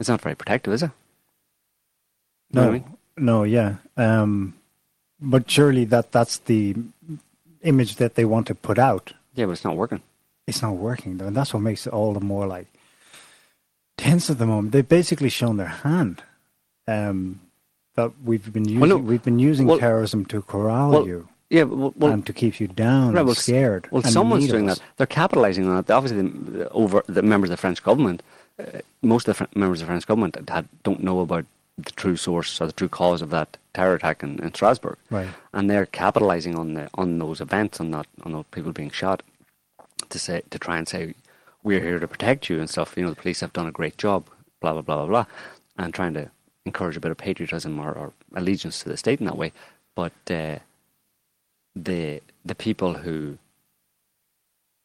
[SPEAKER 2] It's not very protective, is it?
[SPEAKER 1] No, I mean? no, yeah. Um, but surely that that's the image that they want to put out.
[SPEAKER 2] Yeah, but it's not working.
[SPEAKER 1] It's not working, though, and that's what makes it all the more like tense at the moment. They've basically shown their hand. Um, that we've been using, well, no, we've been using well, terrorism to corral
[SPEAKER 2] well,
[SPEAKER 1] you.
[SPEAKER 2] Yeah, well,
[SPEAKER 1] and to keep you down right, and scared.
[SPEAKER 2] Well, someone's doing that. They're capitalising on it. Obviously, the, over the members of the French government, uh, most of the fr- members of the French government had, don't know about the true source or the true cause of that terror attack in, in Strasbourg.
[SPEAKER 1] Right.
[SPEAKER 2] And they're capitalizing on the on those events, on that on those people being shot, to say to try and say we're here to protect you and stuff. You know, the police have done a great job, blah blah blah blah blah, and trying to encourage a bit of patriotism or, or allegiance to the state in that way. But uh, the the people who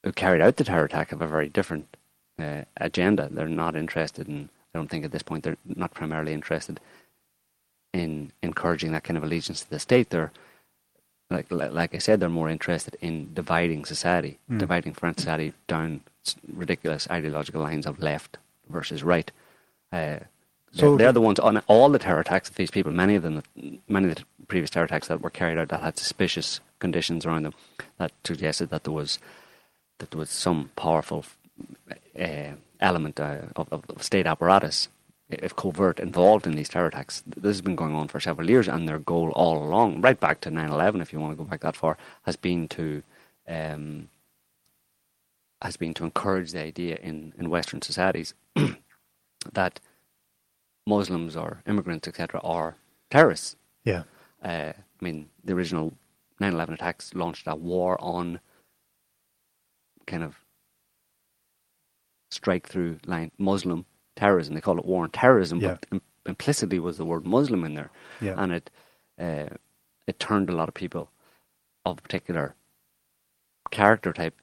[SPEAKER 2] who carried out the terror attack have a very different uh, agenda. They're not interested in I don't think at this point they're not primarily interested in encouraging that kind of allegiance to the state. They're like like I said, they're more interested in dividing society, mm. dividing French society down ridiculous ideological lines of left versus right. Uh, so they're, they're, the ones on all the terror attacks of these people. Many of them, many of the previous terror attacks that were carried out that had suspicious conditions around them that suggested that there was that there was some powerful uh, element uh, of, of state apparatus, if covert, involved in these terror attacks. This has been going on for several years, and their goal all along, right back to 9 11, if you want to go back that far, has been to. Um, has been to encourage the idea in, in Western societies that Muslims or immigrants, etc., are terrorists.
[SPEAKER 1] Yeah.
[SPEAKER 2] Uh, I mean, the original 9 11 attacks launched a war on kind of strike through line Muslim terrorism. They call it war on terrorism, yeah. but Im- implicitly was the word Muslim in there,
[SPEAKER 1] yeah.
[SPEAKER 2] and it uh, it turned a lot of people of a particular character type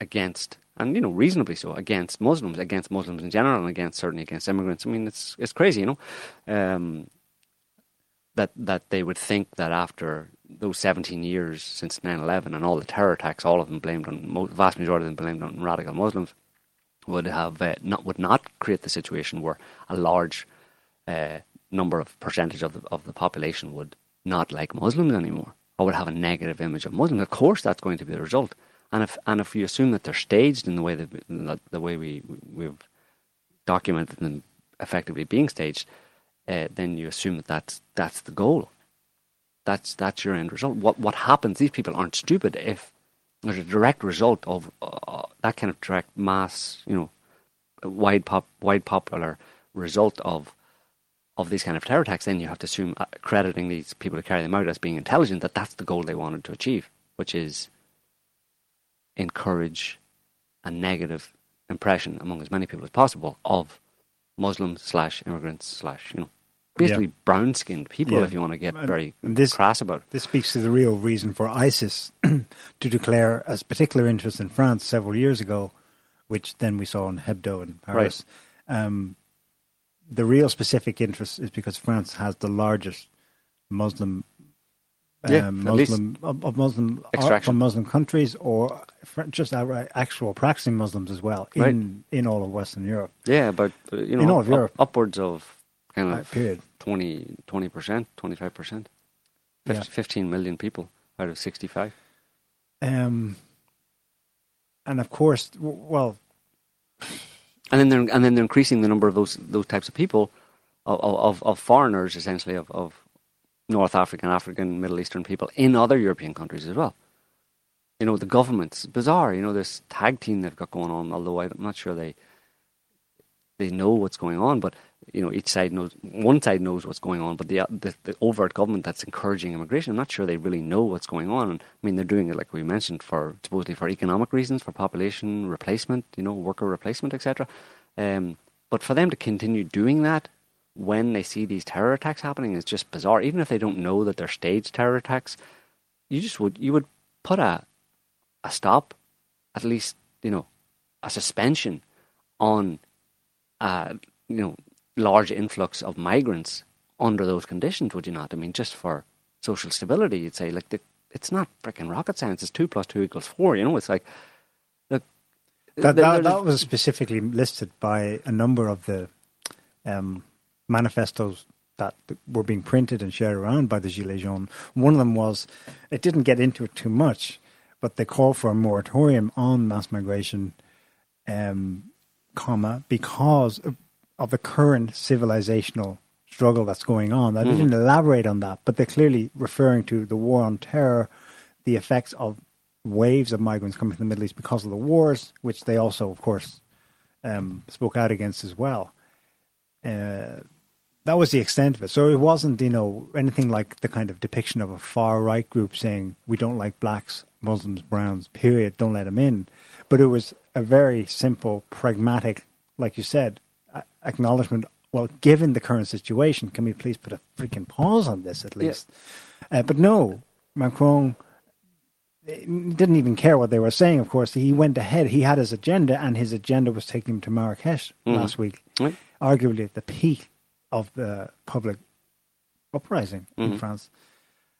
[SPEAKER 2] against, and you know, reasonably so, against Muslims, against Muslims in general, and against certainly against immigrants. I mean, it's it's crazy, you know, um, that that they would think that after those 17 years since 9/11 and all the terror attacks, all of them blamed on, vast majority of them blamed on radical Muslims, would have uh, not would not create the situation where a large uh, number of percentage of the of the population would not like Muslims anymore or would have a negative image of Muslims. Of course, that's going to be the result. And if and if you assume that they're staged in the way that the way we we've documented them effectively being staged, uh, then you assume that that's that's the goal. That's that's your end result. What what happens? These people aren't stupid. If there's a direct result of uh, that kind of direct mass, you know, wide pop wide popular result of of these kind of terror attacks, then you have to assume uh, crediting these people who carry them out as being intelligent that that's the goal they wanted to achieve, which is encourage a negative impression among as many people as possible of Muslims slash immigrants slash you know basically yeah. brown skinned people yeah. if you want to get very this, crass about it.
[SPEAKER 1] This speaks to the real reason for ISIS to declare a particular interest in France several years ago, which then we saw in Hebdo in Paris. Right. Um, the real specific interest is because France has the largest Muslim
[SPEAKER 2] yeah, um,
[SPEAKER 1] Muslim of, of, Muslim from Muslim countries or just outright actual practicing Muslims as well in right. in all of Western Europe.
[SPEAKER 2] Yeah, but uh, you know,
[SPEAKER 1] in all of Europe,
[SPEAKER 2] upwards of kind of period 20 percent, twenty five percent, 15 million people out of sixty five.
[SPEAKER 1] Um, and of course, well,
[SPEAKER 2] and then they're and then they're increasing the number of those those types of people, of of, of foreigners essentially of, of North African, African, Middle Eastern people in other European countries as well. You know, the government's bizarre. You know, this tag team they've got going on. Although I'm not sure they they know what's going on, but you know, each side knows one side knows what's going on, but the, the, the overt government that's encouraging immigration, I'm not sure they really know what's going on. I mean, they're doing it like we mentioned for supposedly for economic reasons, for population replacement, you know, worker replacement, etc. Um, but for them to continue doing that when they see these terror attacks happening is just bizarre. Even if they don't know that they're staged terror attacks, you just would you would put a a stop, at least you know, a suspension on, uh, you know, large influx of migrants under those conditions. Would you not? I mean, just for social stability, you'd say like the, it's not freaking rocket science. It's two plus two equals four. You know, it's like
[SPEAKER 1] look. That, that, that was specifically listed by a number of the um, manifestos that were being printed and shared around by the Gilets jaunes. One of them was, it didn't get into it too much, but they call for a moratorium on mass migration, um, comma, because of, the current civilizational struggle that's going on. They mm. didn't elaborate on that, but they're clearly referring to the war on terror, the effects of waves of migrants coming from the Middle East because of the wars, which they also, of course, um, spoke out against as well. Uh, that was the extent of it. So it wasn't, you know, anything like the kind of depiction of a far right group saying we don't like blacks, Muslims, browns, period, don't let them in. But it was a very simple, pragmatic, like you said, acknowledgement. Well, given the current situation, can we please put a freaking pause on this at least? Yeah. Uh, but no, Macron eh, didn't even care what they were saying. Of course, he went ahead. He had his agenda, and his agenda was taking him to Marrakesh mm. last week, mm. arguably at the peak of the public uprising mm-hmm. in France.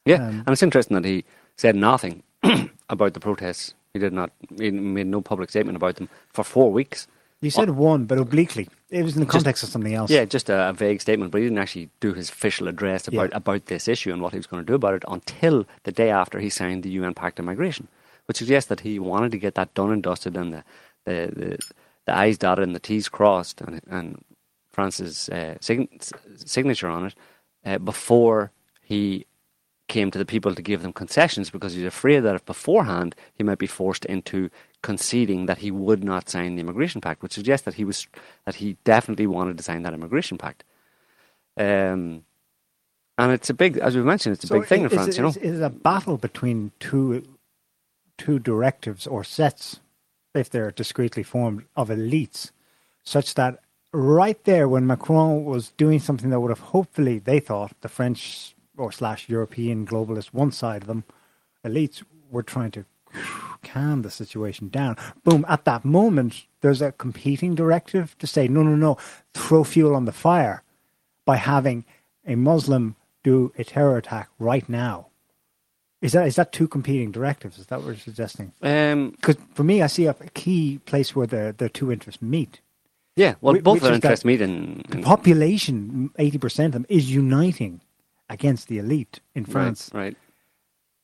[SPEAKER 2] Yeah, um, and it's interesting that he said nothing about the protests. He did not. He made no public statement about them for four weeks.
[SPEAKER 1] He said one, but obliquely. It was in the context just, of something else.
[SPEAKER 2] Yeah, just a, a, vague statement, but he didn't actually do his official address about yeah. about this issue and what he was going to do about it until the day after he signed the UN Pact on Migration, which suggests that he wanted to get that done and dusted and the the, the, the I's dotted and the T's crossed, and, and France's uh, signature on it uh, before he came to the people to give them concessions because he's afraid that if beforehand he might be forced into conceding that he would not sign the immigration pact, which suggests that he was that he definitely wanted to sign that immigration pact. Um, and it's a big, as we mentioned, it's a so big thing in France. It, you know,
[SPEAKER 1] it's a battle between two two directives or sets, if they're discreetly formed, of elites, such that right there when Macron was doing something that would have hopefully they thought the French or slash European globalist one side of them elites were trying to calm the situation down. Boom! At that moment, there's a competing directive to say, no, no, no, throw fuel on the fire by having a Muslim do a terror attack right now. Is that is that two competing directives? Is that what you're suggesting?
[SPEAKER 2] Um,
[SPEAKER 1] Because for me, I see a key place where the, the two interests meet.
[SPEAKER 2] yeah, well,
[SPEAKER 1] Whi-
[SPEAKER 2] both their interests meet in,
[SPEAKER 1] The population, 80% of them, is uniting against the elite in France.
[SPEAKER 2] Right, right.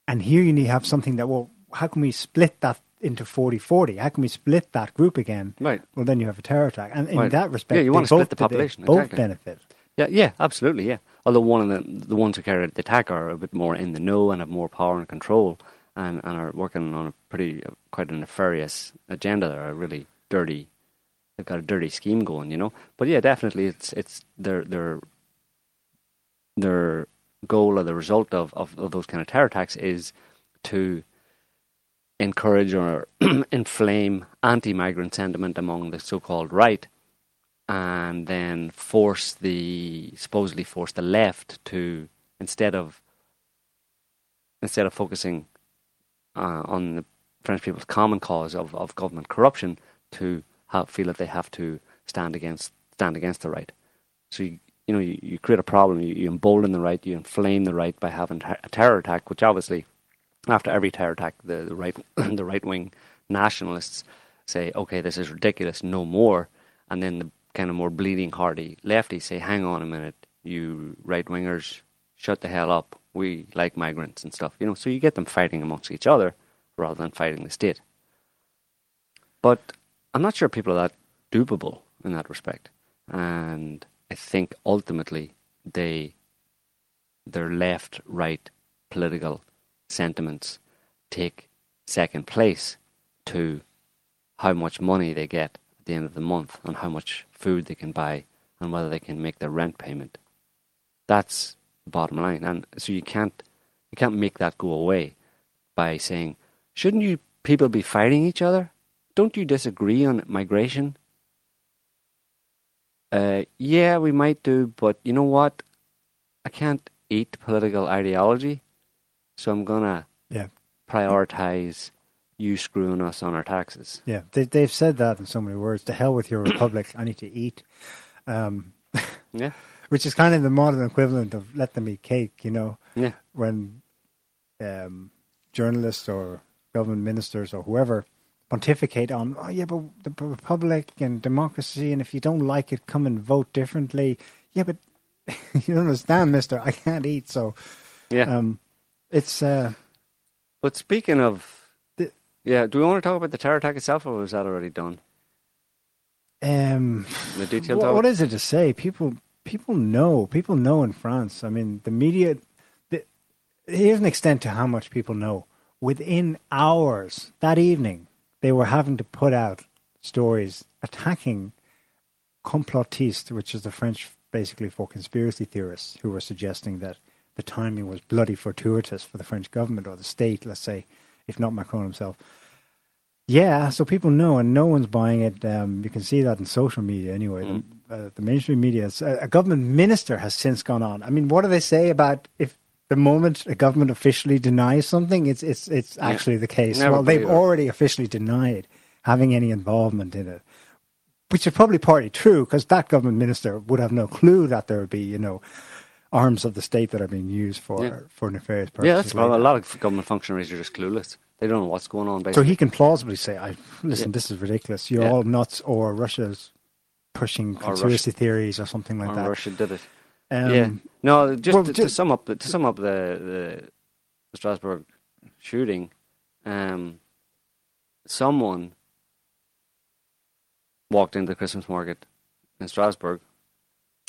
[SPEAKER 1] And here you need to have something that, well, how can we split that into 40 40? How can we split that group again?
[SPEAKER 2] Right.
[SPEAKER 1] Well, then you have a terror attack. And in
[SPEAKER 2] Right.
[SPEAKER 1] that respect,
[SPEAKER 2] Yeah, you wanna split
[SPEAKER 1] both-
[SPEAKER 2] the population,
[SPEAKER 1] Both
[SPEAKER 2] exactly.
[SPEAKER 1] benefit.
[SPEAKER 2] Yeah, yeah, absolutely, yeah. Although one of the the ones who carry the attack are a bit more in the know and have more power and control, and, and are working on a pretty uh, quite a nefarious agenda. They're a really dirty. They've got a dirty scheme going, you know. But yeah, definitely, it's it's their their their goal or the result of, of, of those kind of terror attacks is to encourage or inflame anti-migrant sentiment among the so-called right and then force the supposedly force the left to instead of instead of focusing uh, on the French people's common cause of, of government corruption to have, feel that they have to stand against stand against the right. So you you know you, you create a problem. You, you embolden the right. You inflame the right by having a terror attack, which obviously after every terror attack, the, the right the right wing nationalists say, "Okay, this is ridiculous, no more," and then the kind of more bleeding hearty lefties say, "Hang on a minute, you right wingers, shut the hell up. We like migrants and stuff." You know, so you get them fighting amongst each other rather than fighting the state. But I'm not sure people are that dupable in that respect, and I think ultimately they their left right political sentiments take second place to how much money they get at the end of the month and how much food they can buy and whether they can make their rent payment. That's the bottom line. And so you can't you can't make that go away by saying, shouldn't you people be fighting each other? Don't you disagree on migration? Uh, yeah, we might do, but you know what? I can't eat political ideology, so I'm gonna
[SPEAKER 1] Yeah.
[SPEAKER 2] prioritize you screwing us on our taxes.
[SPEAKER 1] Yeah, they, they've said that in so many words. To hell with your republic. I need to eat. Um,
[SPEAKER 2] Yeah,
[SPEAKER 1] which is kind of the modern equivalent of let them eat cake, you know,
[SPEAKER 2] yeah,
[SPEAKER 1] when um, journalists or government ministers or whoever pontificate on, oh, yeah, but the republic and democracy, and if you don't like it, come and vote differently. Yeah, but you don't understand, mister. I can't eat. So
[SPEAKER 2] yeah.
[SPEAKER 1] um, it's, uh,
[SPEAKER 2] but speaking of,
[SPEAKER 1] The-
[SPEAKER 2] yeah, do we want to talk about the terror attack itself, or was that already done?
[SPEAKER 1] um,
[SPEAKER 2] The details
[SPEAKER 1] What, what is it to say? People, people know. People know in France. I mean, the media. The, here's an extent to how much people know. Within hours that evening, they were having to put out stories attacking complotistes, which is the French basically for conspiracy theorists who were suggesting that the timing was bloody fortuitous for the French government or the state, let's say, if not Macron himself. Yeah, so people know, and no one's buying it. Um, you can see that in social media anyway.
[SPEAKER 2] Mm.
[SPEAKER 1] The, uh, the mainstream media, is- a, a government minister has since gone on. I mean, what do they say about if the moment a government officially denies something, it's it's it's
[SPEAKER 2] Yeah.
[SPEAKER 1] actually the case?
[SPEAKER 2] Never
[SPEAKER 1] well, they've already officially denied having any involvement in it, which is probably partly true because that government minister would have no clue that there would be, you know, arms of the state that are being used for
[SPEAKER 2] Yeah.
[SPEAKER 1] for nefarious purposes.
[SPEAKER 2] Yeah, that's
[SPEAKER 1] like
[SPEAKER 2] well, a lot of government functionaries are just clueless. They don't know what's going on.
[SPEAKER 1] So he can plausibly say, "I listen.
[SPEAKER 2] Yeah.
[SPEAKER 1] This is ridiculous. You're
[SPEAKER 2] Yeah.
[SPEAKER 1] all nuts, or Russia's pushing
[SPEAKER 2] Or
[SPEAKER 1] conspiracy theories or something like
[SPEAKER 2] or
[SPEAKER 1] that."
[SPEAKER 2] Russia did it.
[SPEAKER 1] Um,
[SPEAKER 2] yeah. No, just
[SPEAKER 1] well,
[SPEAKER 2] to,
[SPEAKER 1] ju-
[SPEAKER 2] to sum up, to sum up the the, the Strasbourg shooting, um, someone walked into the Christmas market in Strasbourg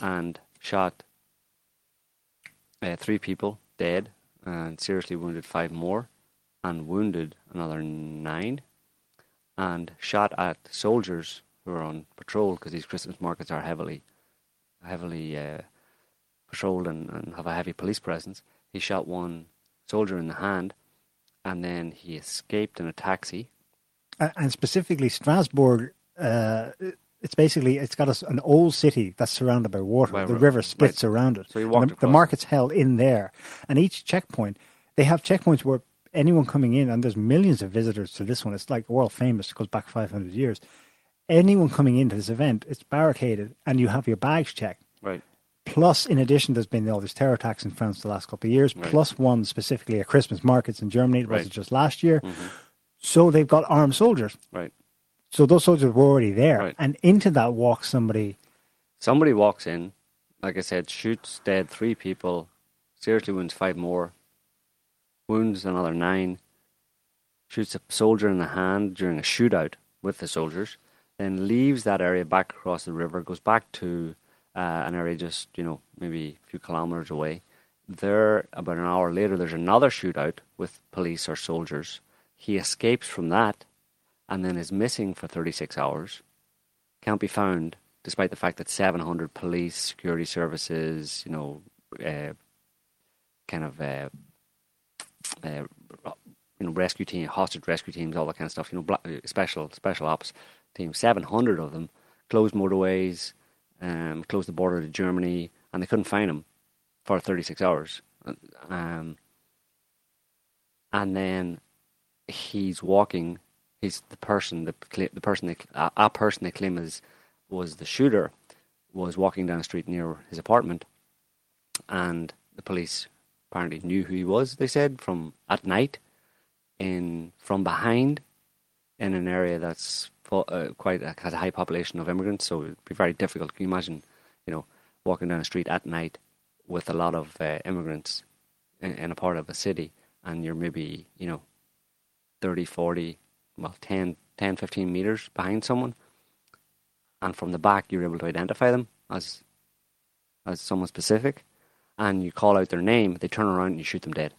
[SPEAKER 2] and shot uh, three people dead and seriously wounded five more, and wounded another nine, and shot at soldiers who were on patrol because these Christmas markets are heavily, heavily. Uh, patrolled and, and have a heavy police presence. He shot one soldier in the hand, and then he escaped in a taxi.
[SPEAKER 1] and specifically Strasbourg. Uh, it's basically it's got a an old city that's surrounded by water.
[SPEAKER 2] By
[SPEAKER 1] the
[SPEAKER 2] ri-
[SPEAKER 1] river splits around it.
[SPEAKER 2] So
[SPEAKER 1] And
[SPEAKER 2] walked
[SPEAKER 1] the, the market's held in there, and each checkpoint they have checkpoints where anyone coming in, and there's millions of visitors to this one. It's like world famous. It goes back 500 years. Anyone coming into this event, it's barricaded, and you have your bags checked.
[SPEAKER 2] Right.
[SPEAKER 1] Plus, in addition, there's been all these terror attacks in France the last couple of years.
[SPEAKER 2] Right.
[SPEAKER 1] Plus one specifically at Christmas markets in Germany. It was
[SPEAKER 2] Right.
[SPEAKER 1] just last year.
[SPEAKER 2] Mhm.
[SPEAKER 1] So they've got armed soldiers.
[SPEAKER 2] Right.
[SPEAKER 1] So those soldiers were already there,
[SPEAKER 2] Right.
[SPEAKER 1] and into that walks somebody.
[SPEAKER 2] Somebody walks in, like I said, shoots dead three people, seriously wounds five more, wounds another nine, shoots a soldier in the hand during a shootout with the soldiers, then leaves that area back across the river, goes back to uh, an area just, you know, maybe a few kilometers away. There, about an hour later, there's another shootout with police or soldiers. He escapes from that and then is missing for 36 hours. Can't be found, despite the fact that 700 police, security services, you know, uh, kind of, uh, uh, you know, rescue team, hostage rescue teams, all that kind of stuff. You know, black, special special ops teams, 700 of them, closed motorways, um, closed the border to Germany, and they couldn't find him for 36 hours. Um, and then he's walking. He's the person, the the person, they, a, a person they claim is was the shooter, was walking down the street near his apartment, and the police apparently knew who he was. They said from at night, in from behind, in an area that's uh, quite uh, has a high population of immigrants, so it'd be very difficult. Can you imagine, you know, walking down the street at night with a lot of uh, immigrants in, in a part of a city, and you're maybe you know 30, 40, well, 10, 10 15 meters behind someone, and from the back you're able to identify them as as someone specific, and you call out their name, they turn around and you shoot them dead,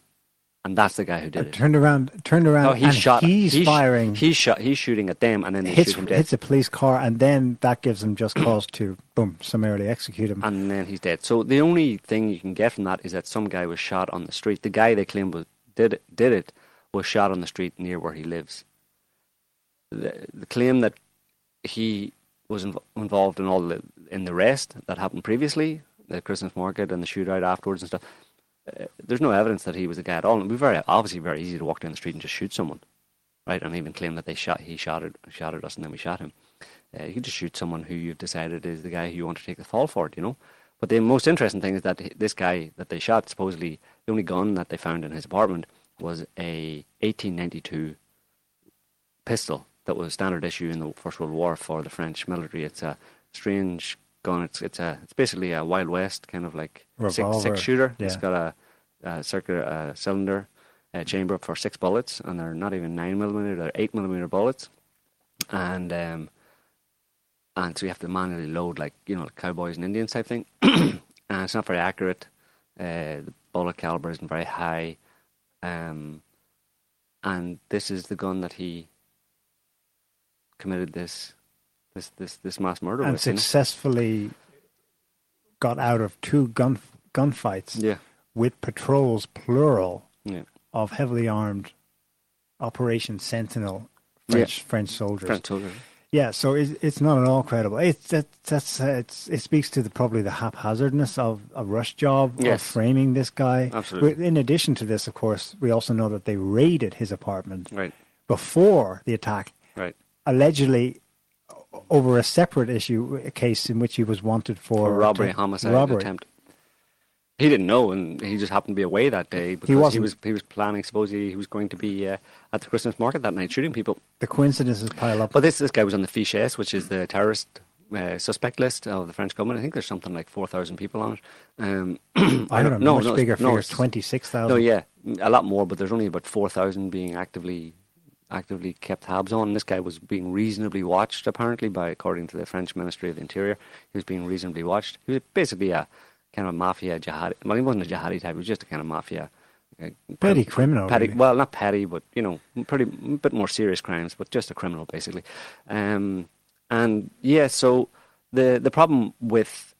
[SPEAKER 2] and that's the guy who did uh, it.
[SPEAKER 1] Turned around, turned around,
[SPEAKER 2] No, he
[SPEAKER 1] and
[SPEAKER 2] shot.
[SPEAKER 1] he's
[SPEAKER 2] he sh-
[SPEAKER 1] firing.
[SPEAKER 2] He's shot. He's shooting at them, and then they
[SPEAKER 1] hits
[SPEAKER 2] shoot him dead,
[SPEAKER 1] hits a police car, and then that gives them just cause to boom summarily execute him.
[SPEAKER 2] and then he's dead. So the only thing you can get from that is that some guy was shot on the street. The guy they claim was did it, did it was shot on the street near where he lives. The, the claim that he was inv- involved in all the in the rest that happened previously, the Christmas market and the shootout afterwards and stuff. Uh, there's no evidence that he was the guy at all. It'd be very obviously very easy to walk down the street and just shoot someone, right? And even claim that they shot he shot at, shot at us and then we shot him. Uh, you just shoot someone who you've decided is the guy who you want to take the fall for it, you know. But the most interesting thing is that this guy that they shot, supposedly the only gun that they found in his apartment was a 1892 pistol that was a standard issue in the First World War for the French military. It's a strange gun. It's it's a it's basically a Wild West kind of like six,
[SPEAKER 1] Revolver,
[SPEAKER 2] six shooter. It's got a, a circular uh, cylinder uh, chamber for six bullets, and they're not even nine millimeter; they're eight millimeter bullets, and um, and so you have to manually load like you know like cowboys and Indians type thing, and it's not very accurate. Uh, the bullet caliber isn't very high, um, and this is the gun that he committed this this this this mass murder
[SPEAKER 1] and
[SPEAKER 2] with. you know?
[SPEAKER 1] successfully got out of two gun gunfights
[SPEAKER 2] Yeah,
[SPEAKER 1] with patrols plural
[SPEAKER 2] yeah.
[SPEAKER 1] of heavily armed Operation Sentinel French French soldiers.
[SPEAKER 2] French soldiers.
[SPEAKER 1] Yeah, so it's, it's not at all credible. It's that that's uh, it's it speaks to the probably the haphazardness of a rush job of framing this guy.
[SPEAKER 2] Absolutely.
[SPEAKER 1] In addition to this, of course, we also know that they raided his apartment
[SPEAKER 2] Right,
[SPEAKER 1] before the attack,
[SPEAKER 2] right.
[SPEAKER 1] Allegedly over a separate issue, a case in which he was wanted for,
[SPEAKER 2] For robbery,
[SPEAKER 1] attempt-
[SPEAKER 2] homicide
[SPEAKER 1] robbery.
[SPEAKER 2] attempt. He didn't know, and he just happened to be away that day because he,
[SPEAKER 1] wasn't.
[SPEAKER 2] was he was planning. Supposedly, he was going to be uh, at the Christmas market that night, shooting people.
[SPEAKER 1] The coincidences pile up.
[SPEAKER 2] But this this guy was on the Fiche S, which is the terrorist uh, suspect list of the French government. I think there's something like four thousand people on it. Um,
[SPEAKER 1] I don't know. Much
[SPEAKER 2] no,
[SPEAKER 1] bigger
[SPEAKER 2] no,
[SPEAKER 1] figures, twenty six thousand.
[SPEAKER 2] No, yeah, a lot more, but there's only about four thousand being actively actively kept tabs on. This guy was being reasonably watched, apparently, by according to the French Ministry of the Interior. He was being reasonably watched. He was basically a kind of mafia jihadi. Well, he wasn't a jihadi type. He was just a kind of mafia. uh,
[SPEAKER 1] Petty criminal,
[SPEAKER 2] Petty,
[SPEAKER 1] really.
[SPEAKER 2] well, not petty, but you know, pretty a bit more serious crimes, but just a criminal basically. Um, and yeah, so the the problem with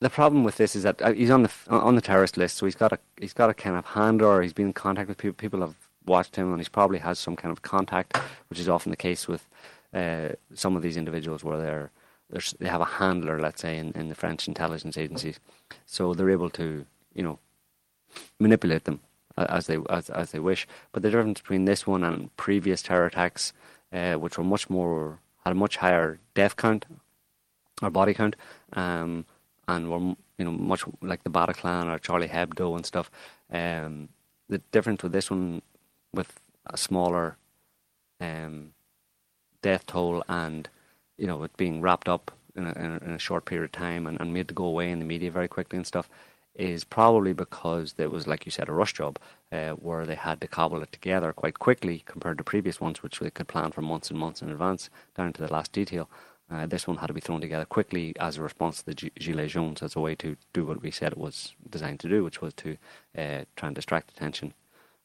[SPEAKER 2] the problem with this is that uh, he's on the on the terrorist list, so he's got a he's got a kind of handler. He's been in contact with people. People have watched him, and he's probably has some kind of contact, which is often the case with uh, some of these individuals, where they're, they're they have a handler, let's say, in, in the French intelligence agencies, so they're able to you know manipulate them as they as, as they wish. But the difference between this one and previous terror attacks, uh, which were much more had a much higher death count or body count, um, and were you know much like the Bataclan or Charlie Hebdo and stuff. Um, the difference with this one, with a smaller um, death toll and you know it being wrapped up in a, in a, in a short period of time and, and made to go away in the media very quickly and stuff is probably because it was like you said a rush job uh, where they had to cobble it together quite quickly compared to previous ones which they could plan for months and months in advance down to the last detail. Uh, this one had to be thrown together quickly as a response to the Gilets Jaunes as a way to do what we said it was designed to do which was to uh, try and distract attention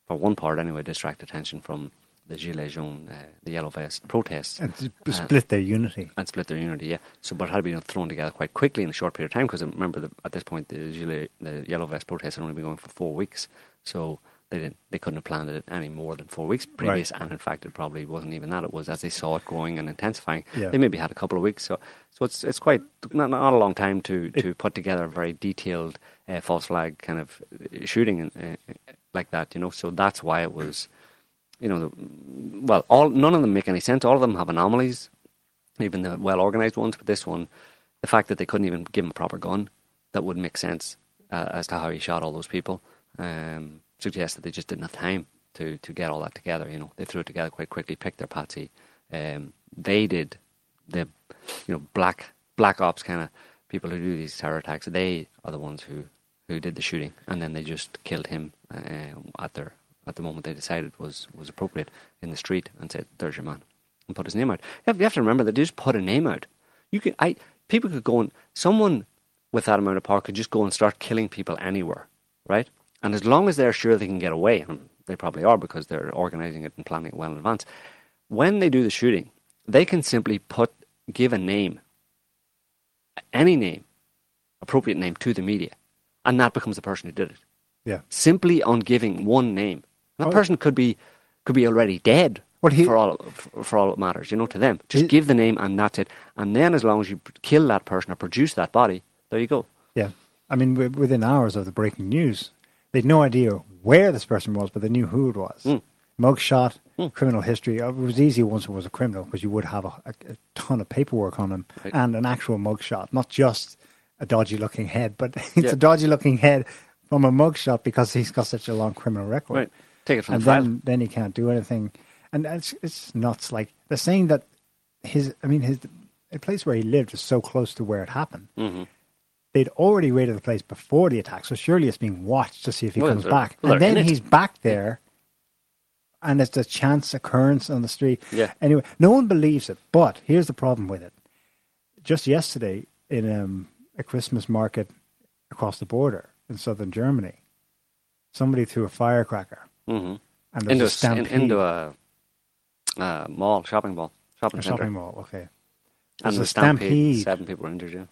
[SPEAKER 2] for one part anyway distract attention from the Gilets Jaunes, uh, the Yellow Vest protests
[SPEAKER 1] And to split their unity.
[SPEAKER 2] and split their unity. Yeah. So, but it had been thrown together quite quickly in a short period of time because remember the, at this point the Gilet, the Yellow Vest protests had only been going for four weeks, so they didn't they couldn't have planned it any more than four weeks previous. And in fact, it probably wasn't even that. It was as they saw it growing and intensifying.
[SPEAKER 1] Yeah.
[SPEAKER 2] They maybe had a couple of weeks. So, so it's it's quite not, not a long time to to put together a very detailed uh, false flag kind of uh, shooting and, uh, like that. You know, so that's why it was you know, the, well, all none of them make any sense. All of them have anomalies, even the well organized ones. But this one, the fact that they couldn't even give him a proper gun that would make sense uh, as to how he shot all those people um, suggests that they just didn't have time to to get all that together. You know, they threw it together quite quickly, picked their patsy. Um, they did the, you know, black black ops kind of people who do these terror attacks. They are the ones who who did the shooting, and then they just killed him uh, at their at the moment they decided was was appropriate in the street and said, "There's your man," and put his name out. You have, you have to remember that they just put a name out. You could, I people could go and someone with that amount of power could just go and start killing people anywhere, right? And as long as they're sure they can get away, and they probably are because they're organizing it and planning it well in advance, when they do the shooting, they can simply put give a name, any name, appropriate name to the media, and that becomes the person who did it
[SPEAKER 1] Yeah.
[SPEAKER 2] simply on giving one name. That
[SPEAKER 1] Oh.
[SPEAKER 2] person could be could be already dead
[SPEAKER 1] Well, he-
[SPEAKER 2] for all for, for all it matters, you know, to them. Just
[SPEAKER 1] He-
[SPEAKER 2] give the name and that's it. And then, as long as you kill that person or produce that body, there you go.
[SPEAKER 1] Yeah. I mean, within hours of the breaking news, they had no idea where this person was, but they knew who it was.
[SPEAKER 2] Mm.
[SPEAKER 1] Mugshot,
[SPEAKER 2] Mm.
[SPEAKER 1] criminal history. Uh, It was easy once it was a criminal because you would have a, a, a ton of paperwork on him
[SPEAKER 2] Right.
[SPEAKER 1] and an actual mugshot, not just a dodgy looking head, but it's a dodgy looking head from a mugshot because he's got such a long criminal record.
[SPEAKER 2] Right. Take it from
[SPEAKER 1] and
[SPEAKER 2] the file.
[SPEAKER 1] then then he can't do anything, and it's it's nuts. Like they're saying that his, I mean, his the place where he lived is so close to where it happened.
[SPEAKER 2] hmm
[SPEAKER 1] They'd already raided the place before the attack, so surely it's being watched to see if he
[SPEAKER 2] Well,
[SPEAKER 1] comes back. and then
[SPEAKER 2] it.
[SPEAKER 1] he's back there, and it's a chance occurrence on the street.
[SPEAKER 2] Yeah.
[SPEAKER 1] Anyway, no one believes it. But here's the problem with it. Just yesterday, in um, a Christmas market across the border in southern Germany, somebody threw a firecracker,
[SPEAKER 2] hmm
[SPEAKER 1] and
[SPEAKER 2] Into, a,
[SPEAKER 1] a
[SPEAKER 2] s- in-
[SPEAKER 1] stampede.
[SPEAKER 2] into a, uh mall, shopping mall, shopping
[SPEAKER 1] shopping mall. Okay.
[SPEAKER 2] And
[SPEAKER 1] There's
[SPEAKER 2] the
[SPEAKER 1] a
[SPEAKER 2] stampede,
[SPEAKER 1] stampede.
[SPEAKER 2] seven people were injured, yeah.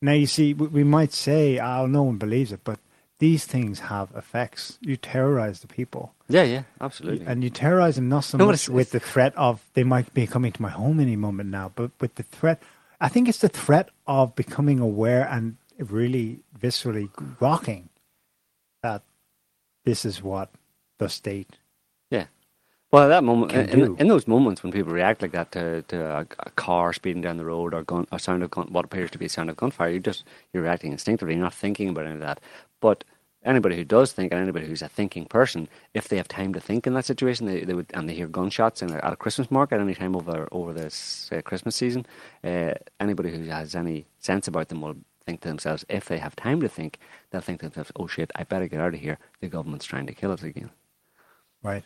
[SPEAKER 1] Now you see, we, we might say, "Oh, no one believes it," but these things have effects. You terrorize the people,
[SPEAKER 2] Yeah, yeah, absolutely.
[SPEAKER 1] and you terrorize them not so
[SPEAKER 2] No,
[SPEAKER 1] much
[SPEAKER 2] it's-
[SPEAKER 1] with the threat of they might be coming to my home any moment now, but with the threat. I think it's the threat of becoming aware and really viscerally rocking that this is what the state.
[SPEAKER 2] Yeah. Well, at that moment, in, in those moments when people react like that to, to a, a car speeding down the road or gun, or sound of gun, what appears to be a sound of gunfire, you just you're reacting instinctively, you're not thinking about any of that. But anybody who does think, and anybody who's a thinking person, if they have time to think in that situation, they, they would, and they hear gunshots in at a Christmas market any time over over this uh, Christmas season, uh, anybody who has any sense about them will think to themselves, if they have time to think, they'll think to themselves, "Oh shit, I better get out of here. The government's trying to kill us again."
[SPEAKER 1] Right.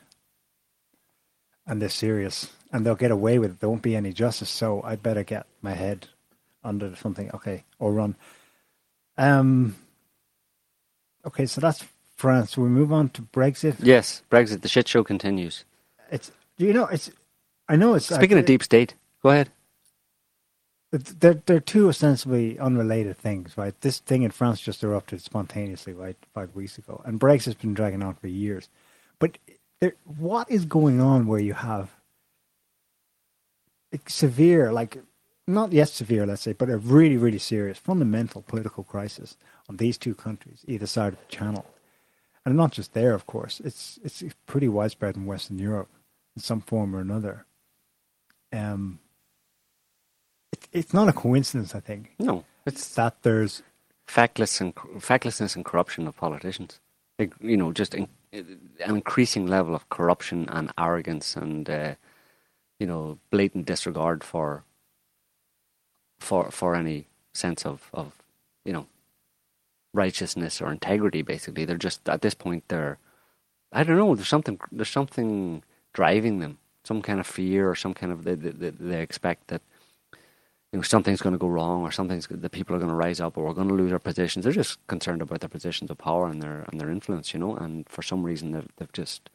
[SPEAKER 1] And they're serious. And they'll get away with it. There won't be any justice. So I better get my head under something. Okay. Or run. Um Okay, so that's France. We move on to Brexit.
[SPEAKER 2] Yes, Brexit. The shit show continues.
[SPEAKER 1] It's you know, it's I know it's
[SPEAKER 2] Speaking
[SPEAKER 1] uh,
[SPEAKER 2] of deep state, go ahead.
[SPEAKER 1] they're they're two ostensibly unrelated things, right? This thing in France just erupted spontaneously, right, five weeks ago, and Brexit's been dragging on for years. But there, what is going on where you have severe, like not yet severe, let's say, but a really, really serious fundamental political crisis on these two countries, either side of the channel, and not just there, of course. It's it's pretty widespread in Western Europe in some form or another. Um, it, it's not a coincidence, I think,
[SPEAKER 2] No, it's
[SPEAKER 1] that there's
[SPEAKER 2] factless and factlessness and corruption of politicians. Like, you know, just in, an increasing level of corruption and arrogance and uh, you know blatant disregard for for for any sense of of you know righteousness or integrity. Basically, they're just at this point they're I don't know. There's something there's something driving them. Some kind of fear or some kind of they they, they expect that you know something's going to go wrong or something's the people are going to rise up or we're going to lose our positions. They're just concerned about their positions of power and their and their influence, you know. And for some reason, they've, they've just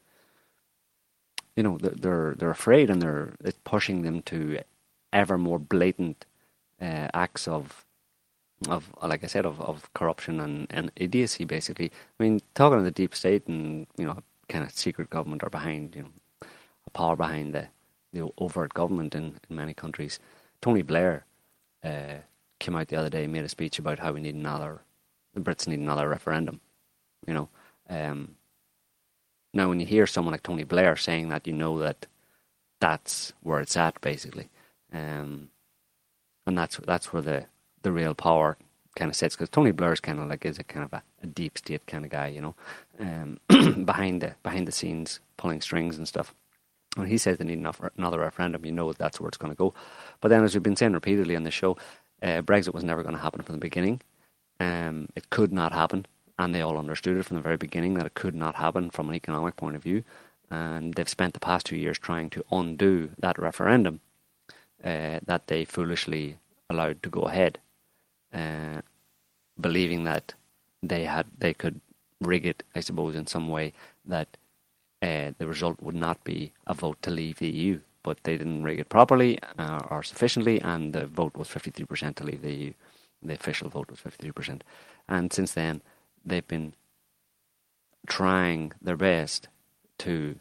[SPEAKER 2] you know they're, they're afraid and they're it's pushing them to ever more blatant uh, acts of of like I said of, of corruption and, and idiocy basically. I mean talking of the deep state and you know kind of secret government are behind you know a power behind the the overt government in, in many countries. Tony Blair uh, came out the other day and made a speech about how we need another the Brits need another referendum. You know. Um, now, when you hear someone like Tony Blair saying that, you know that that's where it's at, basically, um, and that's that's where the the real power kind of sits. Because Tony Blair is kind of like is a kind of a, a, deep state kind of guy, you know, um, behind the behind the scenes, pulling strings and stuff. When he says they need another referendum, you know that's where it's going to go. But then, as we've been saying repeatedly on the show, uh, Brexit was never going to happen from the beginning. Um, it could not happen and they all understood it from the very beginning that it could not happen from an economic point of view. And they've spent the past two years trying to undo that referendum uh, that they foolishly allowed to go ahead, uh, believing that they had they could rig it, I suppose, in some way that uh, the result would not be a vote to leave the EU. But they didn't rig it properly uh, or sufficiently, and the vote was 53% to leave the EU. The official vote was 53%. And since then, they've been trying their best to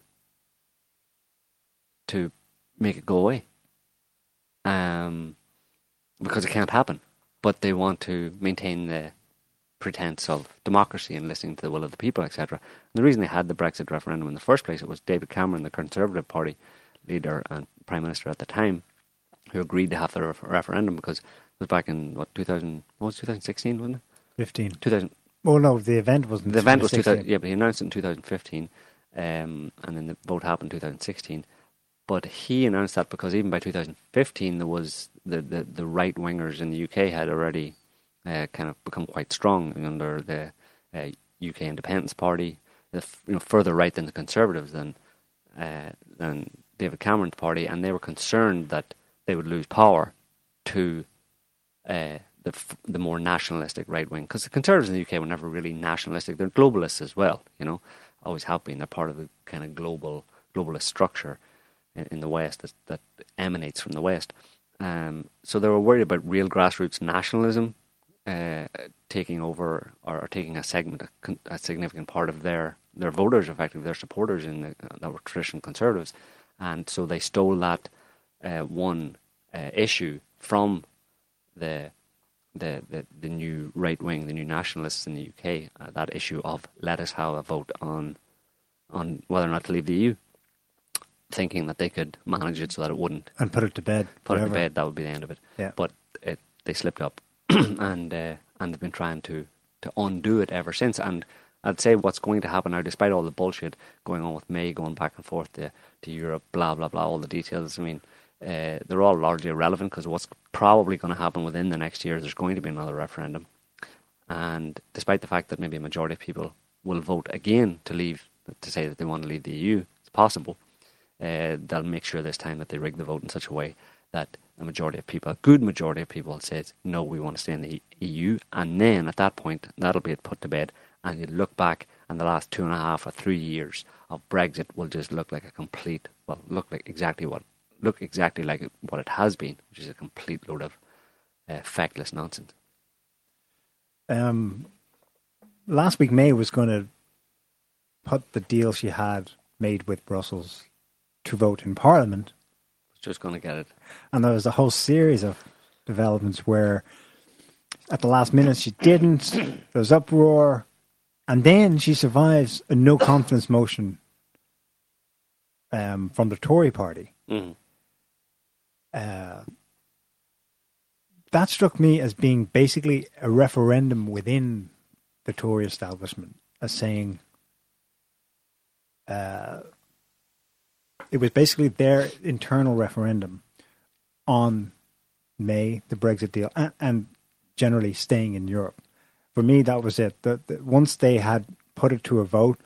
[SPEAKER 2] to make it go away. Um, because it can't happen. But they want to maintain the pretense of democracy and listening to the will of the people, etc. And the reason they had the Brexit referendum in the first place, it was David Cameron, the Conservative Party leader and Prime Minister at the time, who agreed to have the referendum because it was back in what 2000, what was 2016, wasn't it?
[SPEAKER 1] 15.
[SPEAKER 2] 2000,
[SPEAKER 1] well, no, the event wasn't.
[SPEAKER 2] The event was 2000, yeah, but he announced it in 2015, um, and then the vote happened in 2016. But he announced that because even by 2015, there was the, the, the right wingers in the UK had already uh, kind of become quite strong under the uh, UK Independence Party, the, you know, further right than the Conservatives than uh, than David Cameron's party, and they were concerned that they would lose power to uh, the the more nationalistic right wing because the conservatives in the UK were never really nationalistic. They're globalists as well, you know, always have been. They're part of the kind of global globalist structure in, in the West that, that emanates from the West. Um, so they were worried about real grassroots nationalism uh, taking over or, or, taking a segment, a, a, significant part of their their voters, effectively their supporters in the, that were traditional conservatives, and so they stole that uh, one uh, issue from the the, the, the new right wing, the new nationalists in the UK, uh, that issue of let us have a vote on on whether or not to leave the EU, thinking that they could manage it so that it wouldn't
[SPEAKER 1] and put it to bed.
[SPEAKER 2] Put it to bed. That would be the end of it.
[SPEAKER 1] Yeah.
[SPEAKER 2] But it, they slipped up, and uh, and they've been trying to to undo it ever since. And I'd say what's going to happen now, despite all the bullshit going on with May going back and forth to to Europe, blah blah blah, all the details. I mean uh, they're all largely irrelevant because what's probably going to happen within the next year is there's going to be another referendum. And despite the fact that maybe a majority of people will vote again to leave, to say that they want to leave the EU, it's possible. Uh, they'll make sure this time that they rig the vote in such a way that a majority of people, a good majority of people, says no, we want to stay in the EU, and then at that point that'll be put to bed, and you look back, and the last two and a half or three years of Brexit will just look like a complete, well, look like exactly what look exactly like what it has been, which is a complete load of uh, factless nonsense.
[SPEAKER 1] Um, last week, May was going to put the deal she had made with Brussels to vote in Parliament.
[SPEAKER 2] Was just going to get it.
[SPEAKER 1] And there was a whole series of developments where at the last minute she didn't. There was uproar. and then she survives a no confidence motion um, from the Tory party.
[SPEAKER 2] Mhm.
[SPEAKER 1] Uh, that struck me as being basically a referendum within the Tory establishment, as saying uh, it was basically their internal referendum on May, the Brexit deal, and, and generally staying in Europe. For me, that was it. The, the, once they had put it to a vote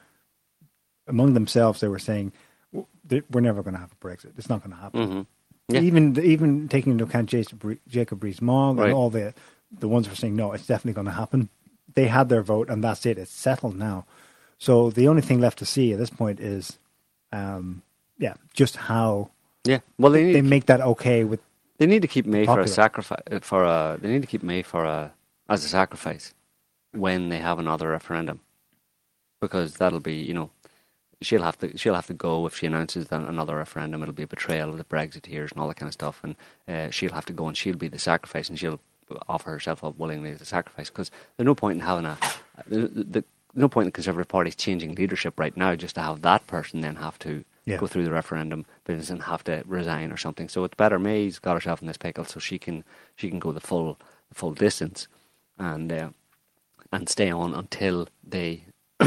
[SPEAKER 1] among themselves, they were saying, "We're never going to have a Brexit. It's not going to happen."
[SPEAKER 2] Mhm. Yeah.
[SPEAKER 1] Even even taking into account Jacob, Jacob Rees-Mogg
[SPEAKER 2] Right.
[SPEAKER 1] and all the the ones who were saying no, it's definitely going to happen. They had their vote, and that's it. It's settled now. So the only thing left to see at this point is, um, yeah, just how
[SPEAKER 2] Yeah. Well, they
[SPEAKER 1] they make that okay with.
[SPEAKER 2] They need to keep May for a sacrifice. For a, they need to keep May for a as a sacrifice when they have another referendum, because that'll be you know, she'll have to she'll have to go if she announces that another referendum. It'll be a betrayal of the Brexiteers and all that kind of stuff, and uh, she'll have to go and she'll be the sacrifice, and she'll offer herself up willingly as a sacrifice. Because there's no point in having a the, the, no point in the Conservative Party changing leadership right now just to have that person then have to
[SPEAKER 1] Yeah.
[SPEAKER 2] go through the referendum but and have to resign or something. So it's better May's got herself in this pickle so she can she can go the full full distance and uh, and stay on until they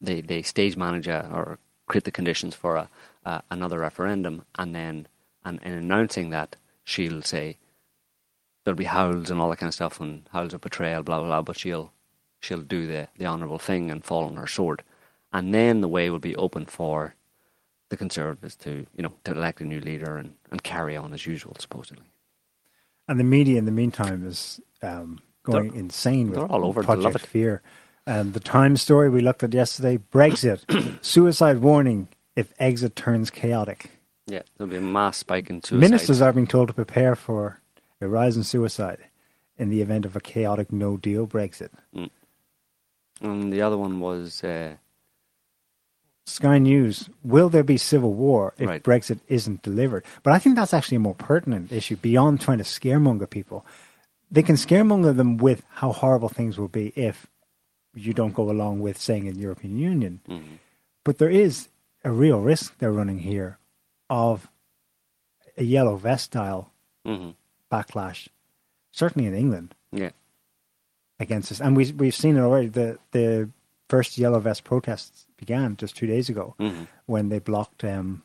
[SPEAKER 2] they they stage manage a, or create the conditions for a, a another referendum and then and in announcing that she'll say there'll be howls and all that kind of stuff and howls of betrayal blah blah blah but she'll she'll do the the honourable thing and fall on her sword and then the way will be open for the Conservatives to, you know, to elect a new leader and, and carry on as usual, supposedly.
[SPEAKER 1] And the media, in the meantime, is um, going insane
[SPEAKER 2] they're all over. They
[SPEAKER 1] Project
[SPEAKER 2] love it.
[SPEAKER 1] Fear. Um, the Times story we looked at yesterday: Brexit, suicide warning if exit turns chaotic.
[SPEAKER 2] Yeah, there'll be a mass spike in suicide.
[SPEAKER 1] Ministers are being told to prepare for a rise in suicide in the event of a chaotic no deal Brexit.
[SPEAKER 2] And the other one was, uh,
[SPEAKER 1] Sky News, will there be civil war if
[SPEAKER 2] Right.
[SPEAKER 1] Brexit isn't delivered? But I think that's actually a more pertinent issue beyond trying to scaremonger people. They can scaremonger them with how horrible things will be if you don't go along with staying in the European Union.
[SPEAKER 2] mhm.
[SPEAKER 1] But there is a real risk they're running here of a yellow vest style
[SPEAKER 2] Mhm.
[SPEAKER 1] backlash, certainly in England
[SPEAKER 2] yeah,
[SPEAKER 1] against this. And we, we've seen it already. The, the first yellow vest protests began just two days ago
[SPEAKER 2] Mhm.
[SPEAKER 1] when they blocked um,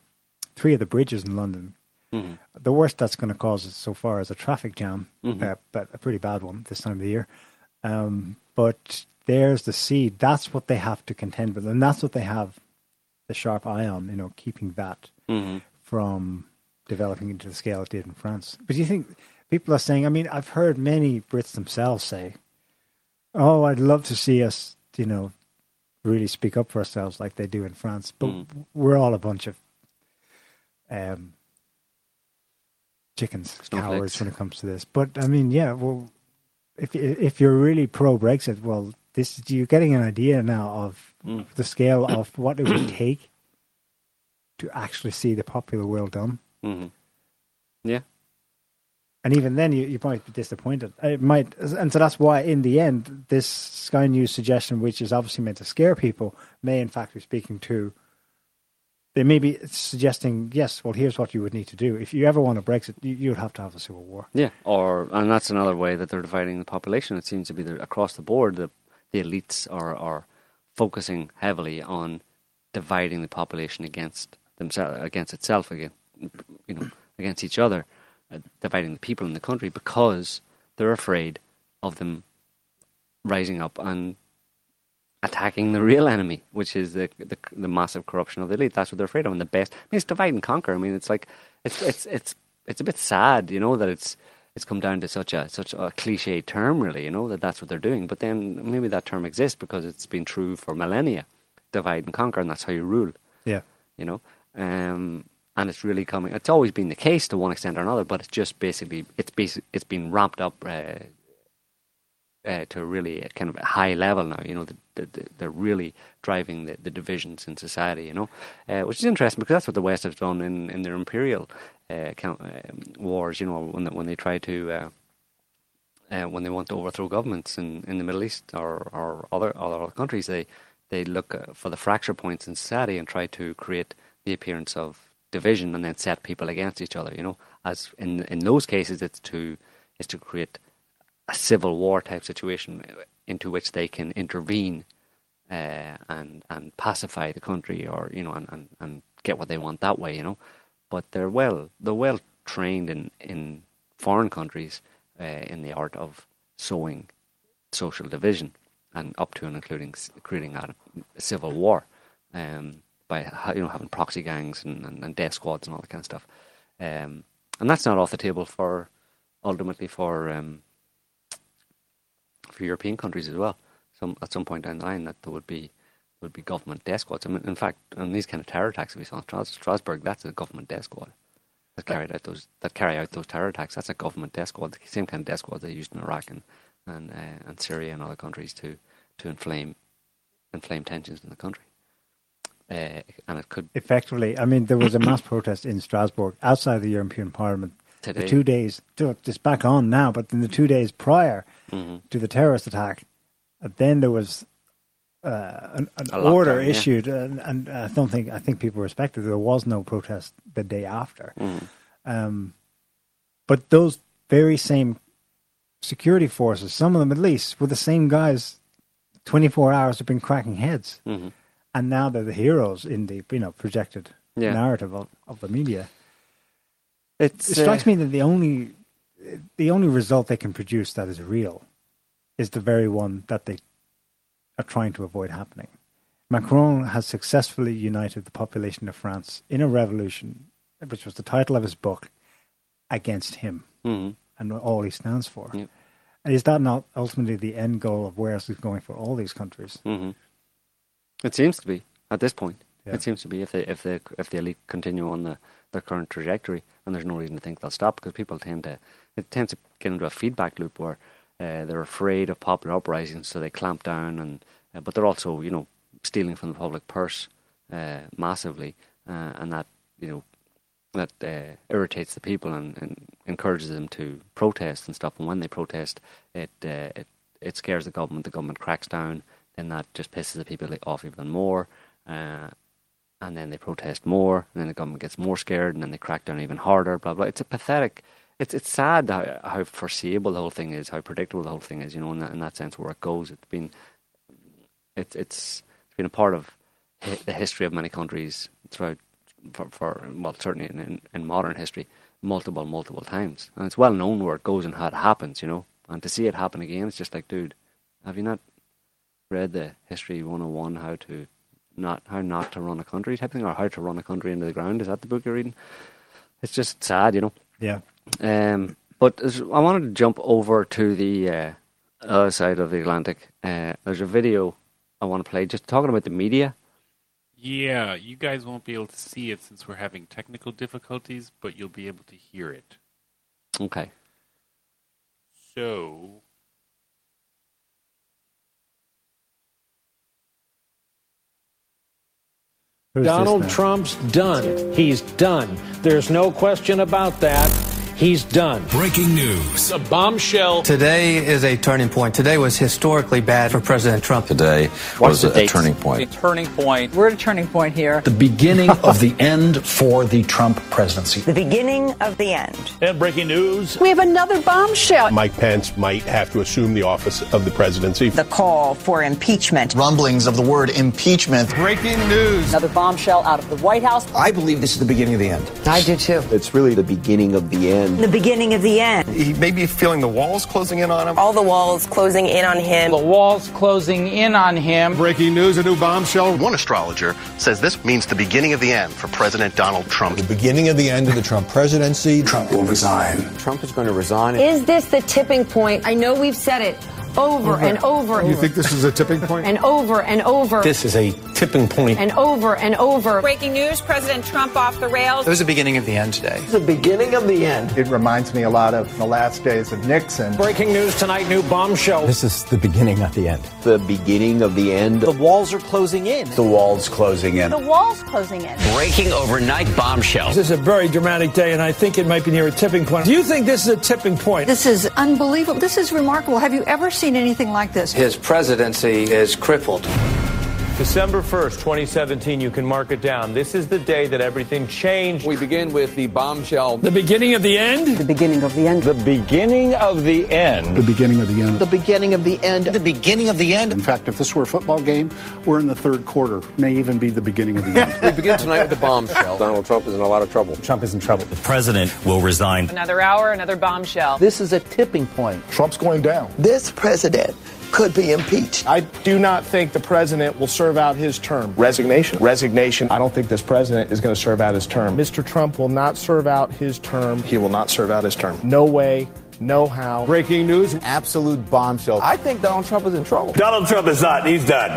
[SPEAKER 1] three of the bridges in London.
[SPEAKER 2] Mhm.
[SPEAKER 1] The worst that's going to cause so far is a traffic jam,
[SPEAKER 2] Mhm.
[SPEAKER 1] uh, but a pretty bad one this time of the year. Um, but there's the seed. That's what they have to contend with, and that's what they have the sharp eye on. You know, keeping that
[SPEAKER 2] Mhm.
[SPEAKER 1] from developing into the scale it did in France. But do you think people are saying? I mean, I've heard many Brits themselves say, "Oh, I'd love to see us, you know, really speak up for ourselves like they do in France." But
[SPEAKER 2] Mm.
[SPEAKER 1] we're all a bunch of um, chickens, cowards when it comes to this. But I mean, yeah, well, if if you're really pro Brexit, well, this you're getting an idea now of
[SPEAKER 2] Mm.
[SPEAKER 1] the scale of what it would take to actually see the popular will done.
[SPEAKER 2] Mhm. Yeah,
[SPEAKER 1] And even then, you, you might be disappointed. It might, and so that's why, in the end, this Sky News suggestion, which is obviously meant to scare people, may in fact be speaking to. They may be suggesting, yes, well, here's what you would need to do if you ever want a Brexit. You, you'd have to have a civil war.
[SPEAKER 2] yeah. Or and that's another way that they're dividing the population. It seems to be that across the board, the the elites are are focusing heavily on dividing the population against themselves, against itself, again, you know, against each other, dividing the people in the country because they're afraid of them rising up and attacking the real enemy, which is the, the the massive corruption of the elite. That's what they're afraid of. And the best, I mean, it's divide and conquer. I mean, it's like it's it's it's it's a bit sad, you know, that it's it's come down to such a such a cliche term, really, you know, that that's what they're doing. But then maybe that term exists because it's been true for millennia, divide and conquer, and that's how you rule
[SPEAKER 1] Yeah.
[SPEAKER 2] you know. Um, and it's really coming. It's always been the case to one extent or another, but it's just basically it's basic. It's been ramped up uh, uh, to really kind of a high level now. You know, the, the, the, they're really driving the, the divisions in society. You know, uh, which is interesting because that's what the West has done in, in their imperial uh, count, um, wars. You know, when when they try to uh, uh, when they want to overthrow governments in, in the Middle East or, or other other countries, they they look for the fracture points in society and try to create the appearance of division and then set people against each other. You know, as in in those cases, it's to is to create a civil war type situation into which they can intervene uh, and and pacify the country or you know and, and, and get what they want that way. You know, but they're well they're well trained in in foreign countries uh, in the art of sowing social division and up to and including creating a, civil war um, by you know having proxy gangs and, and, and, death squads and all that kind of stuff. Um, and that's not off the table for ultimately for um, for European countries as well. Some at some point down the line that there would be would be government death squads. I mean, in fact, on these kind of terror attacks that we saw in Strasbourg, that's a government death squad that carried out those that carry out those terror attacks. That's a government death squad, the same kind of death squad they used in Iraq and and, uh, and Syria and other countries to to inflame inflame tensions in the country. Uh, and it could
[SPEAKER 1] effectively. I mean, there was a mass protest in Strasbourg outside the European Parliament. Today. The two days, it's back on now, but in the two days prior mm-hmm. to the terrorist attack, uh, then there was uh, an, an order lockdown, issued, yeah. and, and, I don't think I think people respected. It. There was no protest the day after, mm. um, but those very same security forces, some of them at least, were the same guys. Twenty four hours have been cracking heads, mm-hmm. And now they're the heroes in the you know projected yeah. narrative of, of the media. It's, it strikes uh, me that the only the only result they can produce that is real is the very one that they are trying to avoid happening. Macron has successfully united the population of France in a revolution, which was the title of his book, against him mm-hmm. and all he stands for. Yep. And is that not ultimately the end goal of where he's going for all these countries?
[SPEAKER 2] Mm-hmm. It seems to be at this point. Yeah. It seems to be if they if they if the elite continue on the their current trajectory, and there's no reason to think they'll stop because people tend to it tends to get into a feedback loop where uh, they're afraid of popular uprisings, so they clamp down, and uh, but they're also, you know, stealing from the public purse uh, massively, uh, and that, you know, that uh, irritates the people and, and, encourages them to protest and stuff. And when they protest, it it it scares the government. The government cracks down, then that just pisses the people off even more. Uh, and then they protest more, and then the government gets more scared, and then they crack down even harder. Blah blah. It's a pathetic it's it's sad how, how foreseeable the whole thing is, how predictable the whole thing is. You know, in that, in that sense, where it goes. It's been it's it's been a part of the history of many countries throughout for, for well certainly in, in, in modern history multiple multiple times, and it's well known where it goes and how it happens. You know, and to see it happen again, it's just like, dude, have you not read the history 101 how to not how not to run a country type thing or how to run a country into the ground? Is that the book you're reading? It's just sad, you know.
[SPEAKER 1] Yeah.
[SPEAKER 2] Um, but I wanted to jump over to the uh, other side of the Atlantic. Uh, there's a video I want to play just talking about the media.
[SPEAKER 3] Yeah, you guys won't be able to see it since we're having technical difficulties, but you'll be able to hear it.
[SPEAKER 2] Okay.
[SPEAKER 3] So.
[SPEAKER 4] Who's Donald Trump's done. He's done. There's no question about that. He's done.
[SPEAKER 5] Breaking news.
[SPEAKER 4] A bombshell.
[SPEAKER 6] Today is a turning point. Today was historically bad for President Trump.
[SPEAKER 7] Today What's was a, a turning point.
[SPEAKER 8] A turning point.
[SPEAKER 9] We're at a turning point here.
[SPEAKER 10] The beginning of the end for the Trump presidency.
[SPEAKER 11] The beginning of the end.
[SPEAKER 4] And breaking news.
[SPEAKER 9] We have another bombshell.
[SPEAKER 12] Mike Pence might have to assume the office of the presidency.
[SPEAKER 11] The call for impeachment.
[SPEAKER 13] Rumblings of the word impeachment.
[SPEAKER 14] Breaking news.
[SPEAKER 9] Another bombshell out of the White House.
[SPEAKER 15] I believe this is the beginning of the end.
[SPEAKER 9] I do too.
[SPEAKER 16] It's really the beginning of the end
[SPEAKER 11] the beginning of the end.
[SPEAKER 17] He may be feeling the walls closing in on him.
[SPEAKER 18] All the walls closing in on him.
[SPEAKER 19] The walls closing in on him.
[SPEAKER 12] Breaking news, a new bombshell.
[SPEAKER 20] One astrologer says this means the beginning of the end for President Donald Trump.
[SPEAKER 21] The beginning of the end of the Trump presidency.
[SPEAKER 22] Trump will resign.
[SPEAKER 16] Trump is going to resign.
[SPEAKER 23] Is this the tipping point? I know we've said it over and over.
[SPEAKER 12] You think this is a tipping point?
[SPEAKER 23] And over and over.
[SPEAKER 10] This is a
[SPEAKER 21] tipping point.
[SPEAKER 23] And over and over.
[SPEAKER 9] Breaking news President Trump off the rails.
[SPEAKER 6] It was the beginning of the end today.
[SPEAKER 16] The beginning of the end.
[SPEAKER 5] It reminds me a lot of the last days of Nixon.
[SPEAKER 4] Breaking news tonight, new bombshell.
[SPEAKER 21] This is the beginning of the end.
[SPEAKER 16] The beginning of the end.
[SPEAKER 8] The walls are closing in.
[SPEAKER 14] The walls closing in.
[SPEAKER 23] The walls closing in.
[SPEAKER 15] Breaking overnight bombshell.
[SPEAKER 4] This is a very dramatic day, and I think it might be near a tipping point. Do you think this is a tipping point?
[SPEAKER 23] This is unbelievable. This is remarkable. Have you ever seen anything like this?
[SPEAKER 6] His presidency is crippled.
[SPEAKER 22] December 1st, 2017, you can mark it down. This is the day that everything changed.
[SPEAKER 16] We begin with the bombshell.
[SPEAKER 4] The beginning of the end?
[SPEAKER 23] The beginning of the end.
[SPEAKER 22] The beginning of the end.
[SPEAKER 21] The beginning of the end.
[SPEAKER 16] The beginning of the end.
[SPEAKER 6] The beginning of the end.
[SPEAKER 21] In fact, if this were a football game, we're in the third quarter. May even be the beginning of the end.
[SPEAKER 16] we begin tonight with the bombshell.
[SPEAKER 22] Donald Trump is in a lot of trouble.
[SPEAKER 21] Trump is in trouble.
[SPEAKER 24] The president will resign.
[SPEAKER 9] Another hour, another bombshell.
[SPEAKER 5] This is a tipping point.
[SPEAKER 21] Trump's going down.
[SPEAKER 13] This president could be impeached.
[SPEAKER 22] I do not think the president will serve out his term. Resignation. Resignation. I don't think this president is going to serve out his term. Mr. Trump will not serve out his term. He will not serve out his term. No way. No how.
[SPEAKER 5] Breaking news, absolute bombshell.
[SPEAKER 16] I think Donald Trump is in trouble.
[SPEAKER 22] Donald Trump is not. He's done.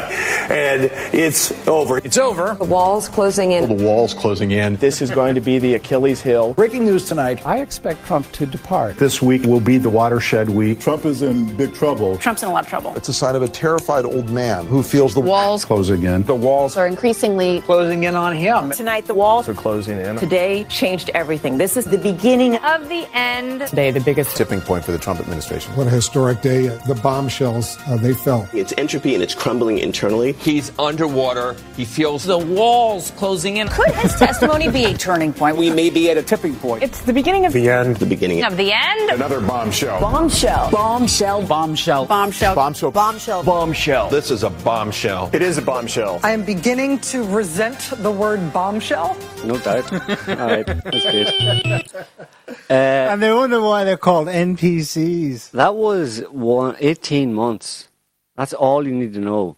[SPEAKER 22] And it's over.
[SPEAKER 4] It's over.
[SPEAKER 23] The walls closing in.
[SPEAKER 21] Oh, the walls closing in.
[SPEAKER 22] This is going to be the Achilles heel.
[SPEAKER 5] Breaking news tonight, I expect Trump to depart.
[SPEAKER 21] This week will be the watershed week. Trump is in big trouble.
[SPEAKER 9] Trump's in a lot of trouble.
[SPEAKER 21] It's a sign of a terrified old man who feels the walls closing in.
[SPEAKER 22] The walls
[SPEAKER 23] are increasingly
[SPEAKER 16] closing in on him.
[SPEAKER 9] Tonight, the walls
[SPEAKER 22] are closing in.
[SPEAKER 9] Today changed everything. This is the beginning of the end.
[SPEAKER 23] Today, the biggest
[SPEAKER 21] tipping point for the Trump administration. What a historic day. The bombshells, uh, they fell.
[SPEAKER 25] It's entropy and it's crumbling internally.
[SPEAKER 16] He's underwater. He feels
[SPEAKER 9] the walls closing in. Could his testimony be a turning point?
[SPEAKER 16] We may be at a tipping point.
[SPEAKER 9] It's the beginning of
[SPEAKER 21] the end.
[SPEAKER 25] The beginning
[SPEAKER 9] of the end.
[SPEAKER 21] Another bombshell.
[SPEAKER 23] Bombshell.
[SPEAKER 9] Bombshell.
[SPEAKER 23] Bombshell.
[SPEAKER 9] Bombshell.
[SPEAKER 21] Bombshell.
[SPEAKER 9] Bombshell.
[SPEAKER 22] Bombshell.
[SPEAKER 21] This is a bombshell.
[SPEAKER 22] It is a bombshell.
[SPEAKER 9] I am beginning to resent the word bombshell.
[SPEAKER 2] No doubt. All right, that's good. Uh,
[SPEAKER 1] and they wonder why they're called NPCs.
[SPEAKER 2] That was one, 18 months. That's all you need to know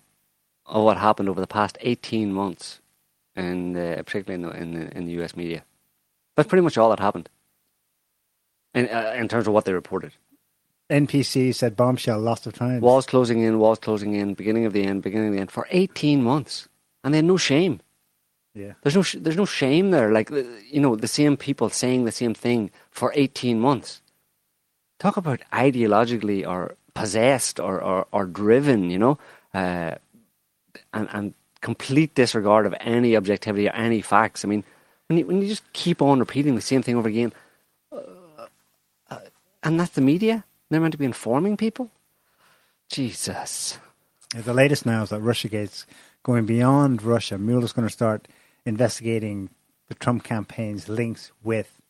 [SPEAKER 2] of what happened over the past 18 months, and uh, particularly in the, in the, in the US media. That's pretty much all that happened in, uh, in terms of what they reported.
[SPEAKER 1] NPC said bombshell lots of times.
[SPEAKER 2] Walls closing in, walls closing in, beginning of the end, beginning of the end for 18 months. And they had no shame.
[SPEAKER 1] Yeah.
[SPEAKER 2] There's no sh- there's no shame there. Like you know, the same people saying the same thing for 18 months. Talk about ideologically or possessed or, or, or driven, you know, uh, and and complete disregard of any objectivity or any facts. I mean, when you when you just keep on repeating the same thing over again, uh, uh, and that's the media. They're meant to be informing people. Jesus.
[SPEAKER 1] The latest now is that RussiaGate's going beyond Russia. Mueller's going to start investigating the Trump campaign's links with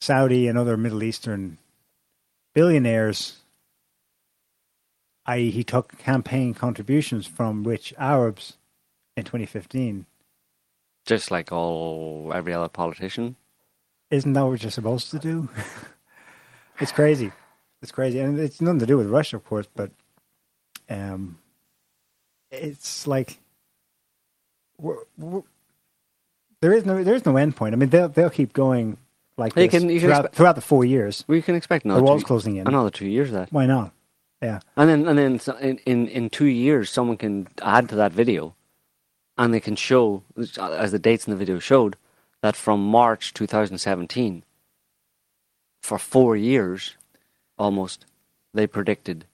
[SPEAKER 1] Saudi and other Middle Eastern billionaires, i.e., he took campaign contributions from rich Arabs in 2015.
[SPEAKER 2] Just like all every other politician.
[SPEAKER 1] Isn't that what you're supposed to do? it's crazy. It's crazy, and it's nothing to do with Russia, of course, but um, it's like we're, we're, there is no there is no end point. I mean, they'll they'll keep going like
[SPEAKER 2] You
[SPEAKER 1] this
[SPEAKER 2] can- you can
[SPEAKER 1] throughout,
[SPEAKER 2] expe-
[SPEAKER 1] throughout the four years.
[SPEAKER 2] We can expect another
[SPEAKER 1] the walls
[SPEAKER 2] two,
[SPEAKER 1] closing in.
[SPEAKER 2] Another two years of that.
[SPEAKER 1] Why not? Yeah.
[SPEAKER 2] And then and then so- in, in in two years, someone can add to that video, and they can show, as the dates in the video showed, that from March 2017, for four years, almost, they predicted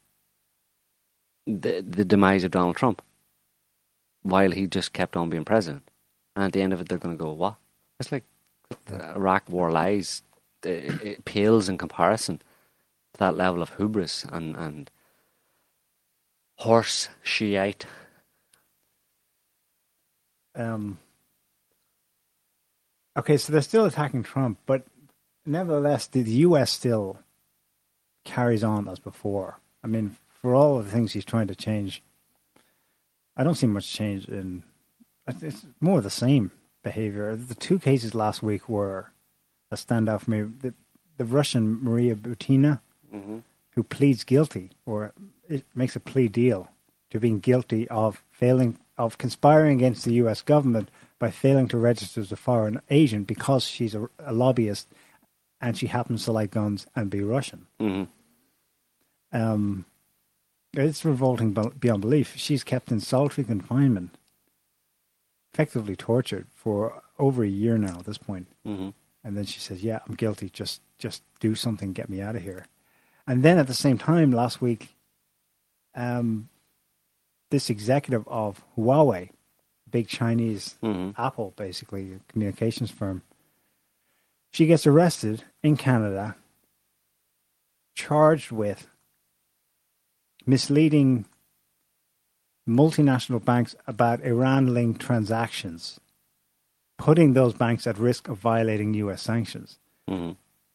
[SPEAKER 2] the the demise of Donald Trump, while he just kept on being president. And at the end of it, they're going to go, "What?" It's like the Iraq War lies. It, it pales in comparison to that level of hubris and and horse Shiite.
[SPEAKER 1] Um, okay, so they're still attacking Trump, but nevertheless, the U.S. still carries on as before. I mean, for all of the things he's trying to change, I don't see much change in. It's more of the same behavior. The two cases last week were a standout for me. The, the Russian Maria Butina,
[SPEAKER 2] Mm-hmm.
[SPEAKER 1] who pleads guilty or it makes a plea deal to being guilty of failing of conspiring against the U.S. government by failing to register as a foreign agent because she's a, a lobbyist and she happens to like guns and be Russian.
[SPEAKER 2] Mm-hmm.
[SPEAKER 1] Um, it's revolting beyond belief. She's kept in solitary confinement effectively tortured for over a year now at this point.
[SPEAKER 2] Mm-hmm.
[SPEAKER 1] And then she says, "Yeah, I'm guilty. Just just do something, get me out of here." And then at the same time, last week, um, this executive of Huawei, big Chinese
[SPEAKER 2] mm-hmm.
[SPEAKER 1] Apple, basically a communications firm, she gets arrested in Canada, charged with misleading multinational banks about Iran linked transactions, putting those banks at risk of violating US sanctions.
[SPEAKER 2] Mm-hmm.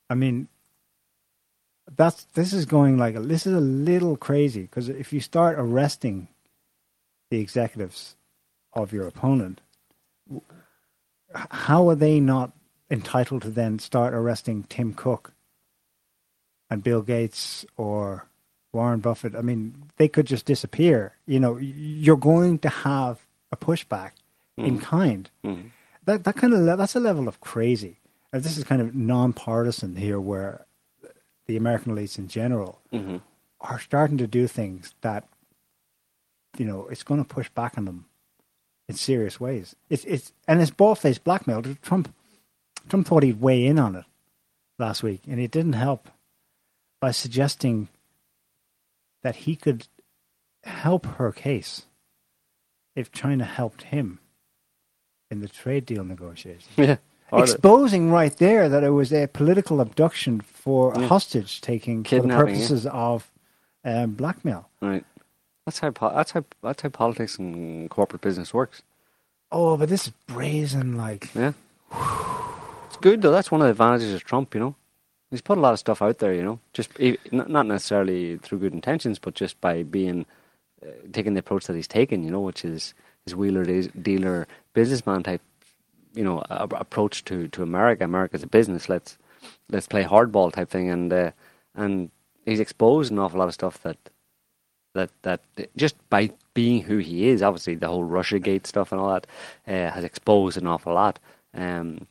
[SPEAKER 1] I mean, that's this is going like this is a little crazy because if you start arresting the executives of your opponent, how are they not entitled to then start arresting Tim Cook and Bill Gates or Warren Buffett? I mean, they could just disappear. You know, you're going to have a pushback mm. in kind.
[SPEAKER 2] Mm.
[SPEAKER 1] That that kind of that's a level of crazy. And this is kind of nonpartisan here, where the American elites in general
[SPEAKER 2] mm-hmm.
[SPEAKER 1] are starting to do things that you know it's going to push back on them in serious ways. It's it's and it's bald-faced blackmail. Trump Trump thought he'd weigh in on it last week, and it didn't help by suggesting that he could help her case if China helped him in the trade deal negotiations.
[SPEAKER 2] Yeah.
[SPEAKER 1] Exposing right there that it was a political abduction for yeah. hostage taking for the purposes
[SPEAKER 2] yeah.
[SPEAKER 1] of um, blackmail.
[SPEAKER 2] Right. That's how that's how that's how politics and corporate business works.
[SPEAKER 1] Oh, but this is brazen, like
[SPEAKER 2] yeah. it's good though. That's one of the advantages of Trump. You know, he's put a lot of stuff out there. You know, just not necessarily through good intentions, but just by being uh, taking the approach that he's taken. You know, which is his wheeler dealer businessman type. You know, approach to to America. America's a business. Let's let's play hardball type thing, and uh, and he's exposed an awful lot of stuff that that that just by being who he is, obviously the whole Russia Gate stuff and all that uh, has exposed an awful lot, um,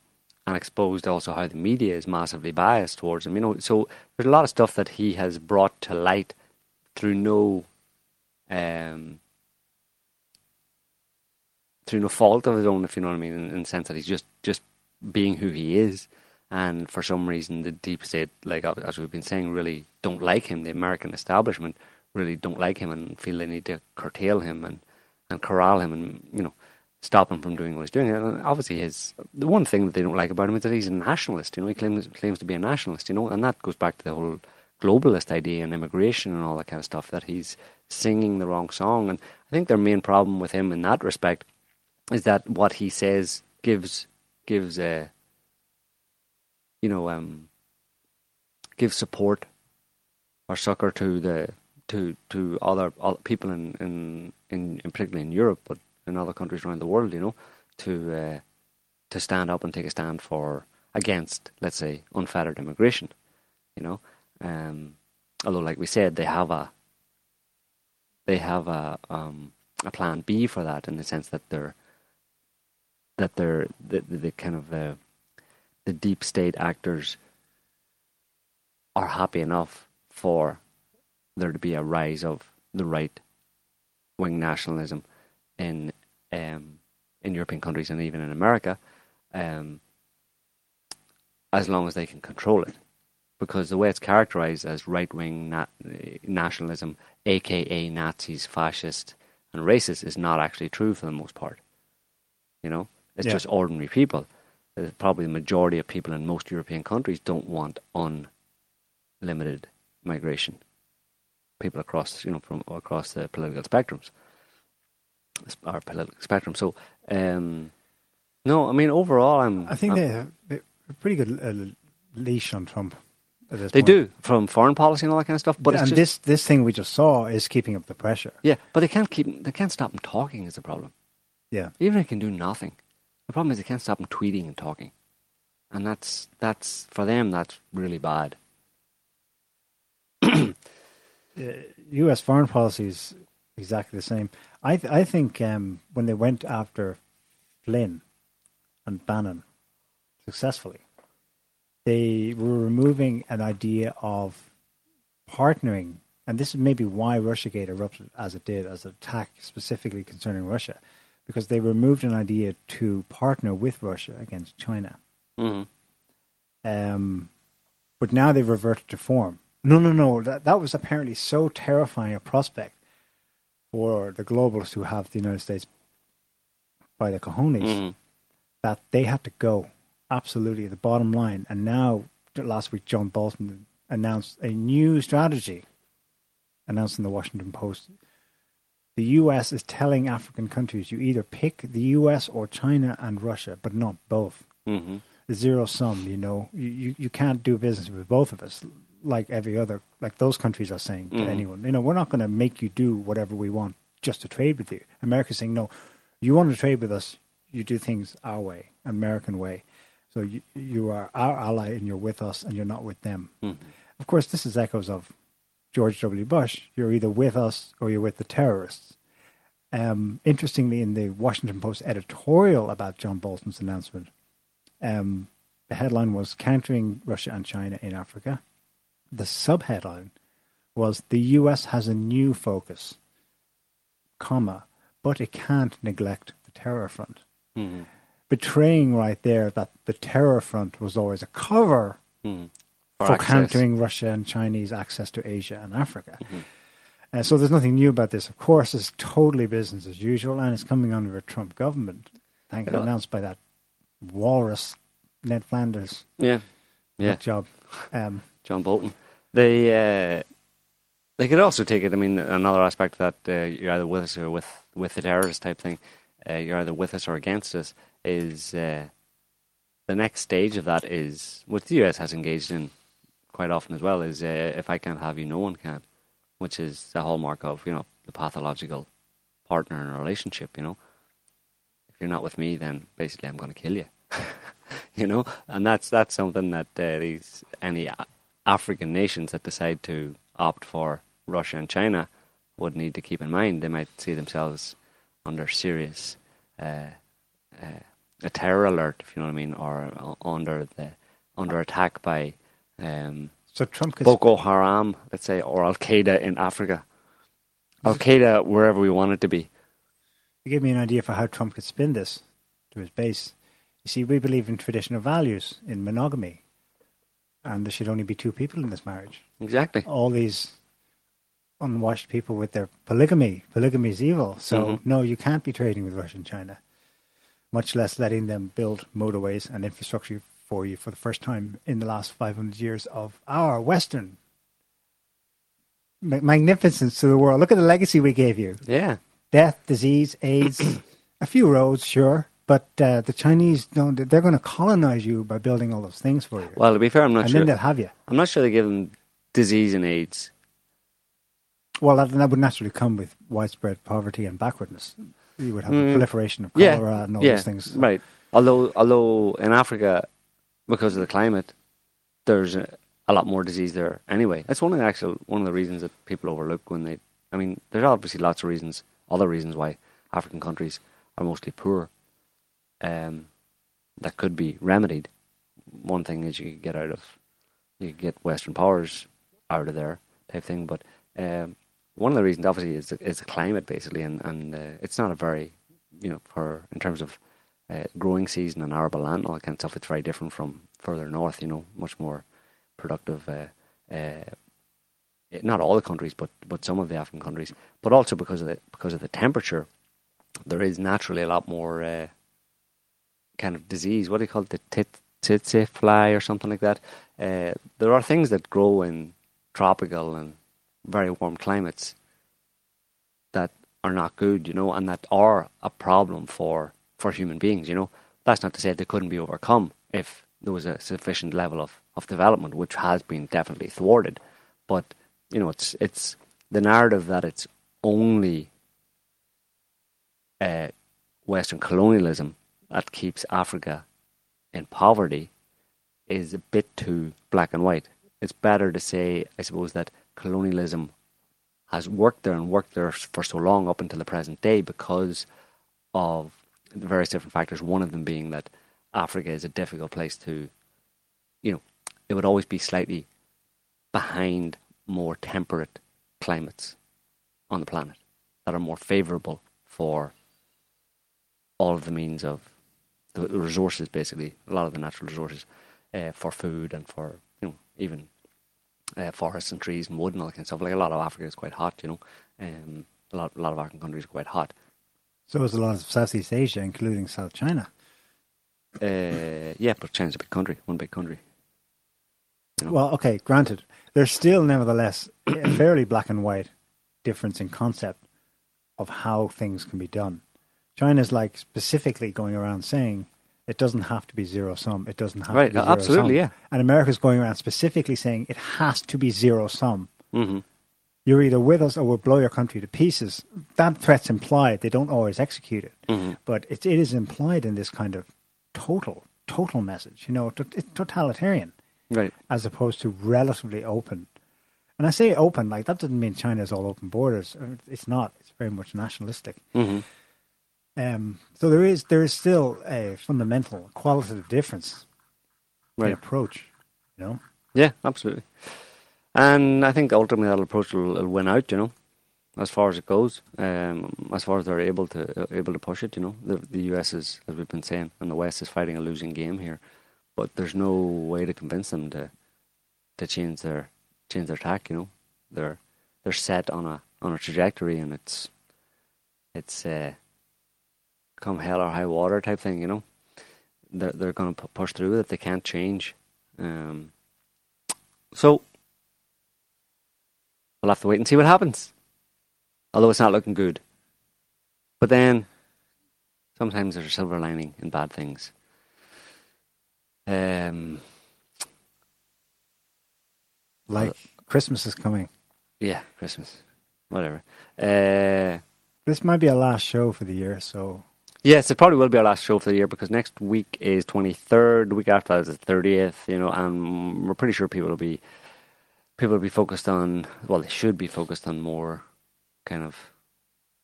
[SPEAKER 2] and exposed also how the media is massively biased towards him. You know, so there's a lot of stuff that he has brought to light through no, um, through no fault of his own, if you know what I mean, in, in the sense that he's just just being who he is. And for some reason, the deep state, like as we've been saying, really don't like him. The American establishment really don't like him and feel they need to curtail him and, and corral him and, you know, stop him from doing what he's doing. And obviously, his the one thing that they don't like about him is that he's a nationalist. You know, he claims claims to be a nationalist. You know, and that goes back to the whole globalist idea and immigration and all that kind of stuff. That he's singing the wrong song. And I think their main problem with him in that respect is that what he says gives gives a you know um gives support or succor to the to to other, other people in, in, in in particularly in Europe, but in other countries around the world, you know, to uh, to stand up and take a stand for against, let's say, unfettered immigration, you know. Um, although, like we said, they have a they have a um, a plan B for that in the sense that they're that they're the, the, the kind of uh, the deep state actors are happy enough for there to be a rise of the right wing nationalism in um, in European countries and even in America, um, as long as they can control it. Because the way it's characterized as right wing na- nationalism, aka Nazis, fascist, and racist, is not actually true for the most part. You know, it's yeah. just ordinary people. Probably the majority of people in most European countries don't want unlimited migration people across you know from across the political spectrums our political spectrum. So um, no, I mean overall, I'm.
[SPEAKER 1] I think
[SPEAKER 2] I'm,
[SPEAKER 1] they have a pretty good uh, leash on Trump.
[SPEAKER 2] they
[SPEAKER 1] point.
[SPEAKER 2] do from foreign policy and all that kind of stuff. But
[SPEAKER 1] and
[SPEAKER 2] just,
[SPEAKER 1] this this thing we just saw is keeping up the pressure.
[SPEAKER 2] Yeah, but they can't keep they can't stop him talking. Is the problem?
[SPEAKER 1] Yeah,
[SPEAKER 2] even if they can do nothing, the problem is they can't stop him tweeting and talking, and that's that's for them that's really bad.
[SPEAKER 1] U.S. Uh, foreign policy is exactly the same. I th- I think um, when they went after Flynn and Bannon successfully, they were removing an idea of partnering, and this is maybe why RussiaGate erupted as it did, as an attack specifically concerning Russia. because they removed an idea to partner with Russia against China.
[SPEAKER 2] Mhm.
[SPEAKER 1] Um, but now they've reverted to form. No, no, no. That, that was apparently so terrifying a prospect for the globalists who have the United States by the cojones
[SPEAKER 2] Mhm.
[SPEAKER 1] that they had to go. Absolutely, the bottom line. And now, last week, John Bolton announced a new strategy, announced in the Washington Post. The U.S. is telling African countries you either pick the U.S. or China and Russia, but not both.
[SPEAKER 2] Mhm.
[SPEAKER 1] Zero sum, you know. You, you, you can't do business with both of us, like every other, like those countries are saying to
[SPEAKER 2] Mhm.
[SPEAKER 1] anyone. You know, we're not going to make you do whatever we want just to trade with you. America's saying, no, you want to trade with us, you do things our way, American way. So you, you are our ally and you're with us and you're not with them.
[SPEAKER 2] Mhm.
[SPEAKER 1] Of course, this is echoes of George W. Bush. You're either with us or you're with the terrorists. Um, interestingly, in the Washington Post editorial about John Bolton's announcement, um, the headline was Countering Russia and China in Africa. The subheadline was The U.S. has a new focus, comma, but it can't neglect the terror front.
[SPEAKER 2] Mhm.
[SPEAKER 1] Betraying right there that the terror front was always a cover
[SPEAKER 2] Mhm.
[SPEAKER 1] for,
[SPEAKER 2] For
[SPEAKER 1] countering Russia and Chinese access to Asia and Africa.
[SPEAKER 2] Mm-hmm.
[SPEAKER 1] Uh, so there's nothing new about this. Of course, it's totally business as usual, and it's coming under a Trump government. Thank
[SPEAKER 2] Yeah.
[SPEAKER 1] announced by that walrus Ned Flanders.
[SPEAKER 2] Yeah. Yeah.
[SPEAKER 1] Good job. Um,
[SPEAKER 2] John Bolton. They uh, they could also take it. I mean, another aspect that uh, you're either with us or with with the terrorist type thing. Uh, you're either with us or against us. Is uh, the next stage of that is what the US has engaged in quite often as well. Is uh, if I can't have you, no one can, which is the hallmark of you know the pathological partner in a relationship. You know, if you're not with me, then basically I'm going to kill you. you know, and that's that's something that uh, these any African nations that decide to opt for Russia and China would need to keep in mind. They might see themselves under serious uh, uh, a terror alert, if you know what I mean, or uh, under the under attack by um,
[SPEAKER 1] so Trump
[SPEAKER 2] Boko Haram, let's say, or Al Qaeda in Africa. Al Qaeda wherever we want it to be.
[SPEAKER 1] to give me an idea for how Trump could spin this to his base. You see, we believe in traditional values, in monogamy, and there should only be two people in this marriage.
[SPEAKER 2] Exactly.
[SPEAKER 1] All these unwashed people with their polygamy. Polygamy is evil. So,
[SPEAKER 2] Mhm.
[SPEAKER 1] no, you can't be trading with Russia and China, much less letting them build motorways and infrastructure for you for the first time in the last 500 years of our Western ma- magnificence to the world. Look at the legacy we gave you
[SPEAKER 2] Yeah.
[SPEAKER 1] death, disease, AIDS, a few roads, sure. But uh, the Chinese don't. They're going to colonize you by building all those things for you.
[SPEAKER 2] Well, to be fair, I'm not
[SPEAKER 1] and
[SPEAKER 2] sure.
[SPEAKER 1] And then they'll have you.
[SPEAKER 2] I'm not sure they give them disease and AIDS.
[SPEAKER 1] Well, that, that would naturally come with widespread poverty and backwardness. You would have
[SPEAKER 2] Mm.
[SPEAKER 1] a proliferation of
[SPEAKER 2] Yeah,
[SPEAKER 1] cholera and all
[SPEAKER 2] yeah,
[SPEAKER 1] those things.
[SPEAKER 2] Right. Although, although in Africa, because of the climate, there's a, a lot more disease there anyway. That's one of the actual one of the reasons that people overlook when they. I mean, there's obviously lots of reasons, other reasons why African countries are mostly poor. Um, that could be remedied. One thing is you could get out of, you could get Western powers out of there type thing. But um, one of the reasons, obviously, is the, is the climate basically, and and uh, it's not a very, you know, for in terms of uh, growing season and arable land and all that kind of stuff, it's very different from further north. You know, much more productive. Uh, uh, not all the countries, but but some of the African countries, but also because of the because of the temperature, there is naturally a lot more uh, kind of disease. What do you call it? The tit, tsetse fly or something like that. Uh, there are things that grow in tropical and very warm climates that are not good, you know, and that are a problem for for human beings. You know, that's not to say they couldn't be overcome if there was a sufficient level of, of development, which has been definitely thwarted. But you know, it's it's the narrative that it's only uh, Western colonialism that keeps Africa in poverty is a bit too black and white. It's better to say, I suppose, that colonialism has worked there and worked there for so long up until the present day because of various different factors. One of them being that Africa is a difficult place to, you know, it would always be slightly behind more temperate climates on the planet that are more favorable for all of the means of the resources, basically a lot of the natural resources uh, for food and for you know even uh, forests and trees and wood and all that kind of stuff. Like a lot of Africa is quite hot, you know. Um, a lot, a lot of African countries are quite hot.
[SPEAKER 1] So is a lot of Southeast Asia, including South China.
[SPEAKER 2] Uh, yeah, but China's a big country, one big country.
[SPEAKER 1] You know? Well, okay, granted. There's still, nevertheless, a fairly black and white difference in concept of how things can be done. China's like specifically going around saying it doesn't have to be zero sum. It doesn't have
[SPEAKER 2] right,
[SPEAKER 1] to be
[SPEAKER 2] zero absolutely,
[SPEAKER 1] sum.
[SPEAKER 2] yeah.
[SPEAKER 1] And America's going around specifically saying it has to be zero sum.
[SPEAKER 2] Mm-hmm.
[SPEAKER 1] You're either with us or we'll blow your country to pieces. That threat's implied. They don't always execute it,
[SPEAKER 2] mm-hmm.
[SPEAKER 1] but it, it is implied in this kind of total, total message. You know, it's totalitarian,
[SPEAKER 2] right?
[SPEAKER 1] As opposed to relatively open. And I say open, like that doesn't mean China's all open borders. It's not. It's very much nationalistic.
[SPEAKER 2] Mm-hmm.
[SPEAKER 1] Um, so there is there is still a fundamental qualitative difference
[SPEAKER 2] right.
[SPEAKER 1] in approach. You know.
[SPEAKER 2] Yeah, absolutely. And I think ultimately that approach will, will, win out. You know, as far as it goes, um, as far as they're able to uh, able to push it. You know, the the U.S. is, as we've been saying, and the West is fighting a losing game here. But there's no way to convince them to to change their change their tack. You know, they're they're set on a on a trajectory, and it's it's. Uh, come hell or high water type thing, you know. They're they're going to push through that They can't change. Um, so we'll have to wait and see what happens. Although it's not looking good. But then sometimes there's a silver lining in bad things. Um,
[SPEAKER 1] like Christmas is coming.
[SPEAKER 2] Yeah, Christmas. Whatever. Uh,
[SPEAKER 1] this might be our last show for the year, so
[SPEAKER 2] Yes, it probably will be our last show for the year because next week is 23rd. The week after that is the 30th, you know, and we're pretty sure people will be people will be focused on well, they should be focused on more kind of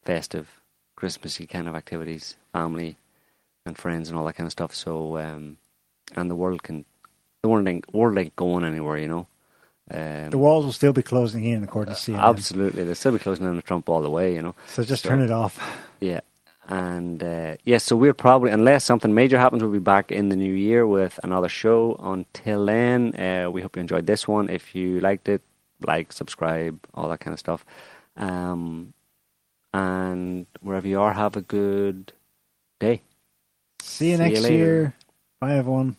[SPEAKER 2] festive, Christmassy kind of activities, family and friends and all that kind of stuff. So um, and the world can the world ain't, world ain't going anywhere, you know.
[SPEAKER 1] Um, the walls will still be closing in according to CNN.
[SPEAKER 2] Absolutely, they'll still be closing in on Trump all the way, you know.
[SPEAKER 1] So just so, turn it off.
[SPEAKER 2] Yeah, and uh, yes, so we'll probably, unless something major happens, we'll be back in the new year with another show. Until then, uh, we hope you enjoyed this one. If you liked it, like, subscribe, all that kind of stuff. Um, and wherever you are, have a good day.
[SPEAKER 1] See you See next you year. Bye, everyone.